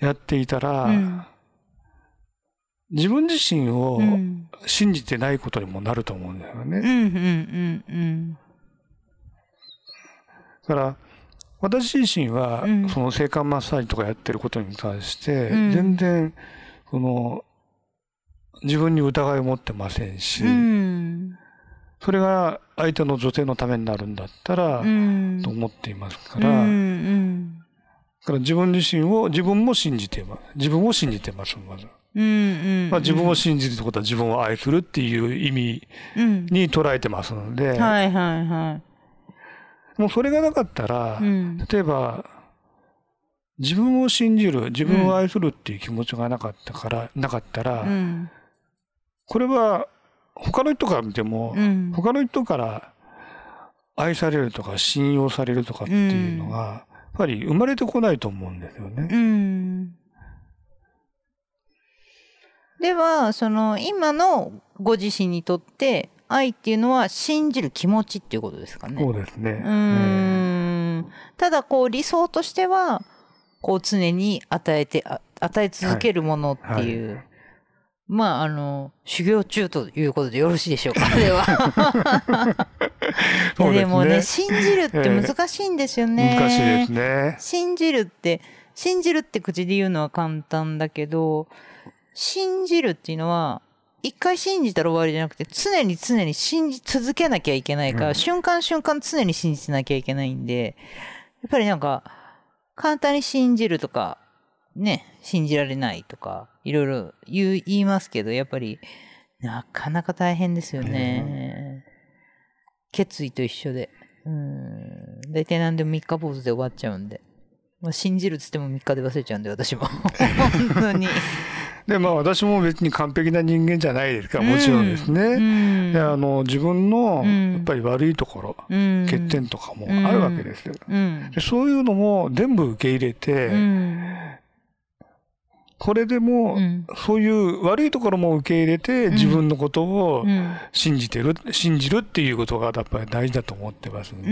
[SPEAKER 2] やっていたら、
[SPEAKER 1] うん
[SPEAKER 2] 自分自身を
[SPEAKER 1] うん。
[SPEAKER 2] 信じてないことにもなると思うんだよね。
[SPEAKER 1] うん。うん。うん。うん。
[SPEAKER 2] だから、私自身は
[SPEAKER 1] うん、
[SPEAKER 2] その性感マッサージとかやってることに関して、
[SPEAKER 1] うん
[SPEAKER 2] 全然、その、自分に疑いを持ってませんし、
[SPEAKER 1] うん。
[SPEAKER 2] それが相手の女性のためになるんだったら、
[SPEAKER 1] うん。
[SPEAKER 2] と思っていますか
[SPEAKER 1] う
[SPEAKER 2] ら、だ
[SPEAKER 1] ん。
[SPEAKER 2] から自分自身を、自分も信じています。自分を信じてます、まず。
[SPEAKER 1] うん。うん。
[SPEAKER 2] まあ、自分を信じるってことは自分を愛するっていう意味
[SPEAKER 1] うん。
[SPEAKER 2] に捉えてますので、
[SPEAKER 1] はいはいは
[SPEAKER 2] もうそれがなかったら、
[SPEAKER 1] い。うん。
[SPEAKER 2] 例えば、自分を信じる、自分を愛するっていう気持ちがなかったから、なかったら、
[SPEAKER 1] うん。
[SPEAKER 2] これは他の人から見ても、
[SPEAKER 1] うん。
[SPEAKER 2] 他の人から愛されるとか信用されるとかっていうのが、やっぱり生まれてこないと思うんですよね。
[SPEAKER 1] うん。では、その、今のご自身にとって、愛っていうのは信じる気持ちっていうことですかね。
[SPEAKER 2] そうですね。
[SPEAKER 1] うーん。ただ、こう、理想としては、こう、常に与えて、あ与え続けるものっていう。まあ、あの、修行中ということでよろしいでしょうか、では。
[SPEAKER 2] ですね
[SPEAKER 1] でもね、信じるって難しいんですよね。
[SPEAKER 2] 難しいですね。
[SPEAKER 1] 信じるって、信じるって口で言うのは簡単だけど、信じるっていうのは、一回信じたら終わりじゃなくて、常に常に信じ続けなきゃいけないから、
[SPEAKER 2] うん
[SPEAKER 1] 瞬間瞬間常に信じてなきゃいけないんで、やっぱりなんか、簡単に信じるとか、ね、信じられないとか、いろいろ言う言いますけど、やっぱり、なかなか大変ですよね。決意と一緒で。うん。大体何でも三日坊主で終わっちゃうんで。まあ、信じるっつっても3日で忘れちゃうんで、私も。本当に。
[SPEAKER 2] で、まあ私も別に完璧な人間じゃないですから、もちろんですね。
[SPEAKER 1] うん。
[SPEAKER 2] であの自分の
[SPEAKER 1] うん
[SPEAKER 2] やっぱり悪いところ、
[SPEAKER 1] うん
[SPEAKER 2] 欠点とかもあるわけですよ。
[SPEAKER 1] うん。
[SPEAKER 2] でそういうのも全部受け入れて、
[SPEAKER 1] うん。
[SPEAKER 2] これでも、
[SPEAKER 1] うん
[SPEAKER 2] そういう悪いところも受け入れて、自分のことを
[SPEAKER 1] うん。
[SPEAKER 2] 信じてる、信じるっていうことがやっぱり大事だと思ってますん
[SPEAKER 1] う
[SPEAKER 2] で。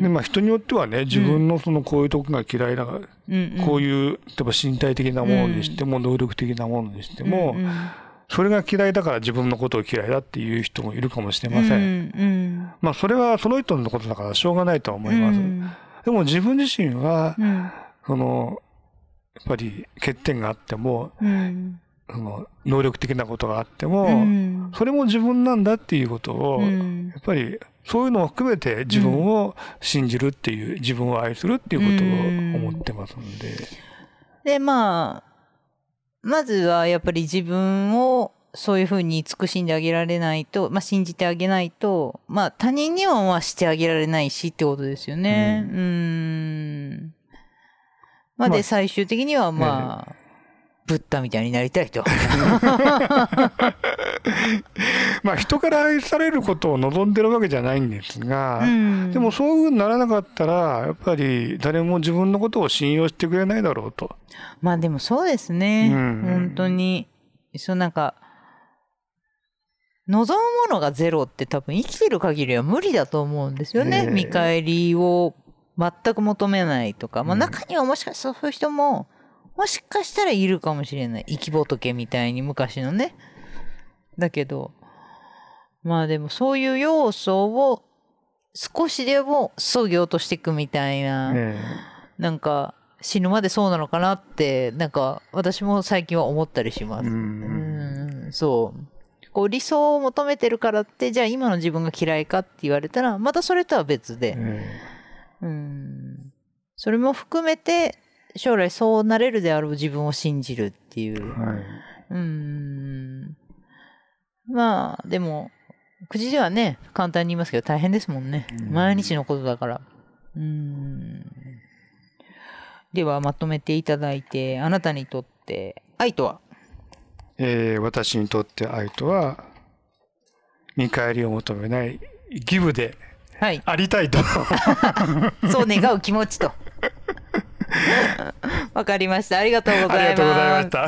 [SPEAKER 1] ん。
[SPEAKER 2] でまあ、人によってはね自分のそのこういうとこが嫌いだから、
[SPEAKER 1] うん、
[SPEAKER 2] こういう例えば身体的なものにしても、能力的なものにしても、
[SPEAKER 1] うん
[SPEAKER 2] それが嫌いだから自分のことを嫌いだっていう人もいるかもしれません。
[SPEAKER 1] うん。
[SPEAKER 2] まあそれはその人のことだからしょうがないとは思います。
[SPEAKER 1] うん
[SPEAKER 2] でも自分自身は、
[SPEAKER 1] うん。
[SPEAKER 2] その、やっぱり欠点があっても、
[SPEAKER 1] うん。
[SPEAKER 2] その能力的なことがあっても、
[SPEAKER 1] うん
[SPEAKER 2] それも自分なんだっていうことを、
[SPEAKER 1] うん
[SPEAKER 2] やっぱりそういうのを含めて自分を信じるっていう、自分を愛するっていうことを思ってますんで。
[SPEAKER 1] で、まあ、まずはやっぱり自分をそういうふうに慈しんであげられないと、まあ信じてあげないと、まあ他人にはまあしてあげられないしってことですよね。うーん。まあで、
[SPEAKER 2] まあ
[SPEAKER 1] 最終的にはまあ、ブッダみたいになりたいと。
[SPEAKER 2] まあ人から愛されることを望んでるわけじゃないんですが、
[SPEAKER 1] うん
[SPEAKER 2] でもそういうふうにならなかったら、やっぱり誰も自分のことを信用してくれないだろうと。
[SPEAKER 1] まあでもそうですね。
[SPEAKER 2] うん
[SPEAKER 1] 本当に。そうなんか、望むものがゼロって多分生きてる限りは無理だと思うんですよね。見返りを全く求めないとか。まあ
[SPEAKER 2] うん
[SPEAKER 1] 中にはもしかしたらそういう人も、もしかしたらいるかもしれない。生き仏みたいに昔のね。だけど、まあでもそういう要素を少しでも削ぎ落としていくみたいな。
[SPEAKER 2] ね
[SPEAKER 1] なんか死ぬまでそうなのかなってなんか私も最近は思ったりします。
[SPEAKER 2] う
[SPEAKER 1] うんんそうこう理想を求めてるからってじゃあ今の自分が嫌いかって言われたらまたそれとは別で、
[SPEAKER 2] ね
[SPEAKER 1] うんそれも含めて将来そうなれるであろう自分を信じるっていう。
[SPEAKER 2] はい
[SPEAKER 1] うんまあでも口ではね、簡単に言いますけど大変ですもんね。毎日のことだから。うん。では、まとめていただいて、あなたにとって愛とは？
[SPEAKER 2] えー私にとって愛とは見返りを求めないギブで
[SPEAKER 1] はい。
[SPEAKER 2] ありたいと
[SPEAKER 1] そう願う気持ちと。わかりました。ありがとうござい
[SPEAKER 2] まし。た。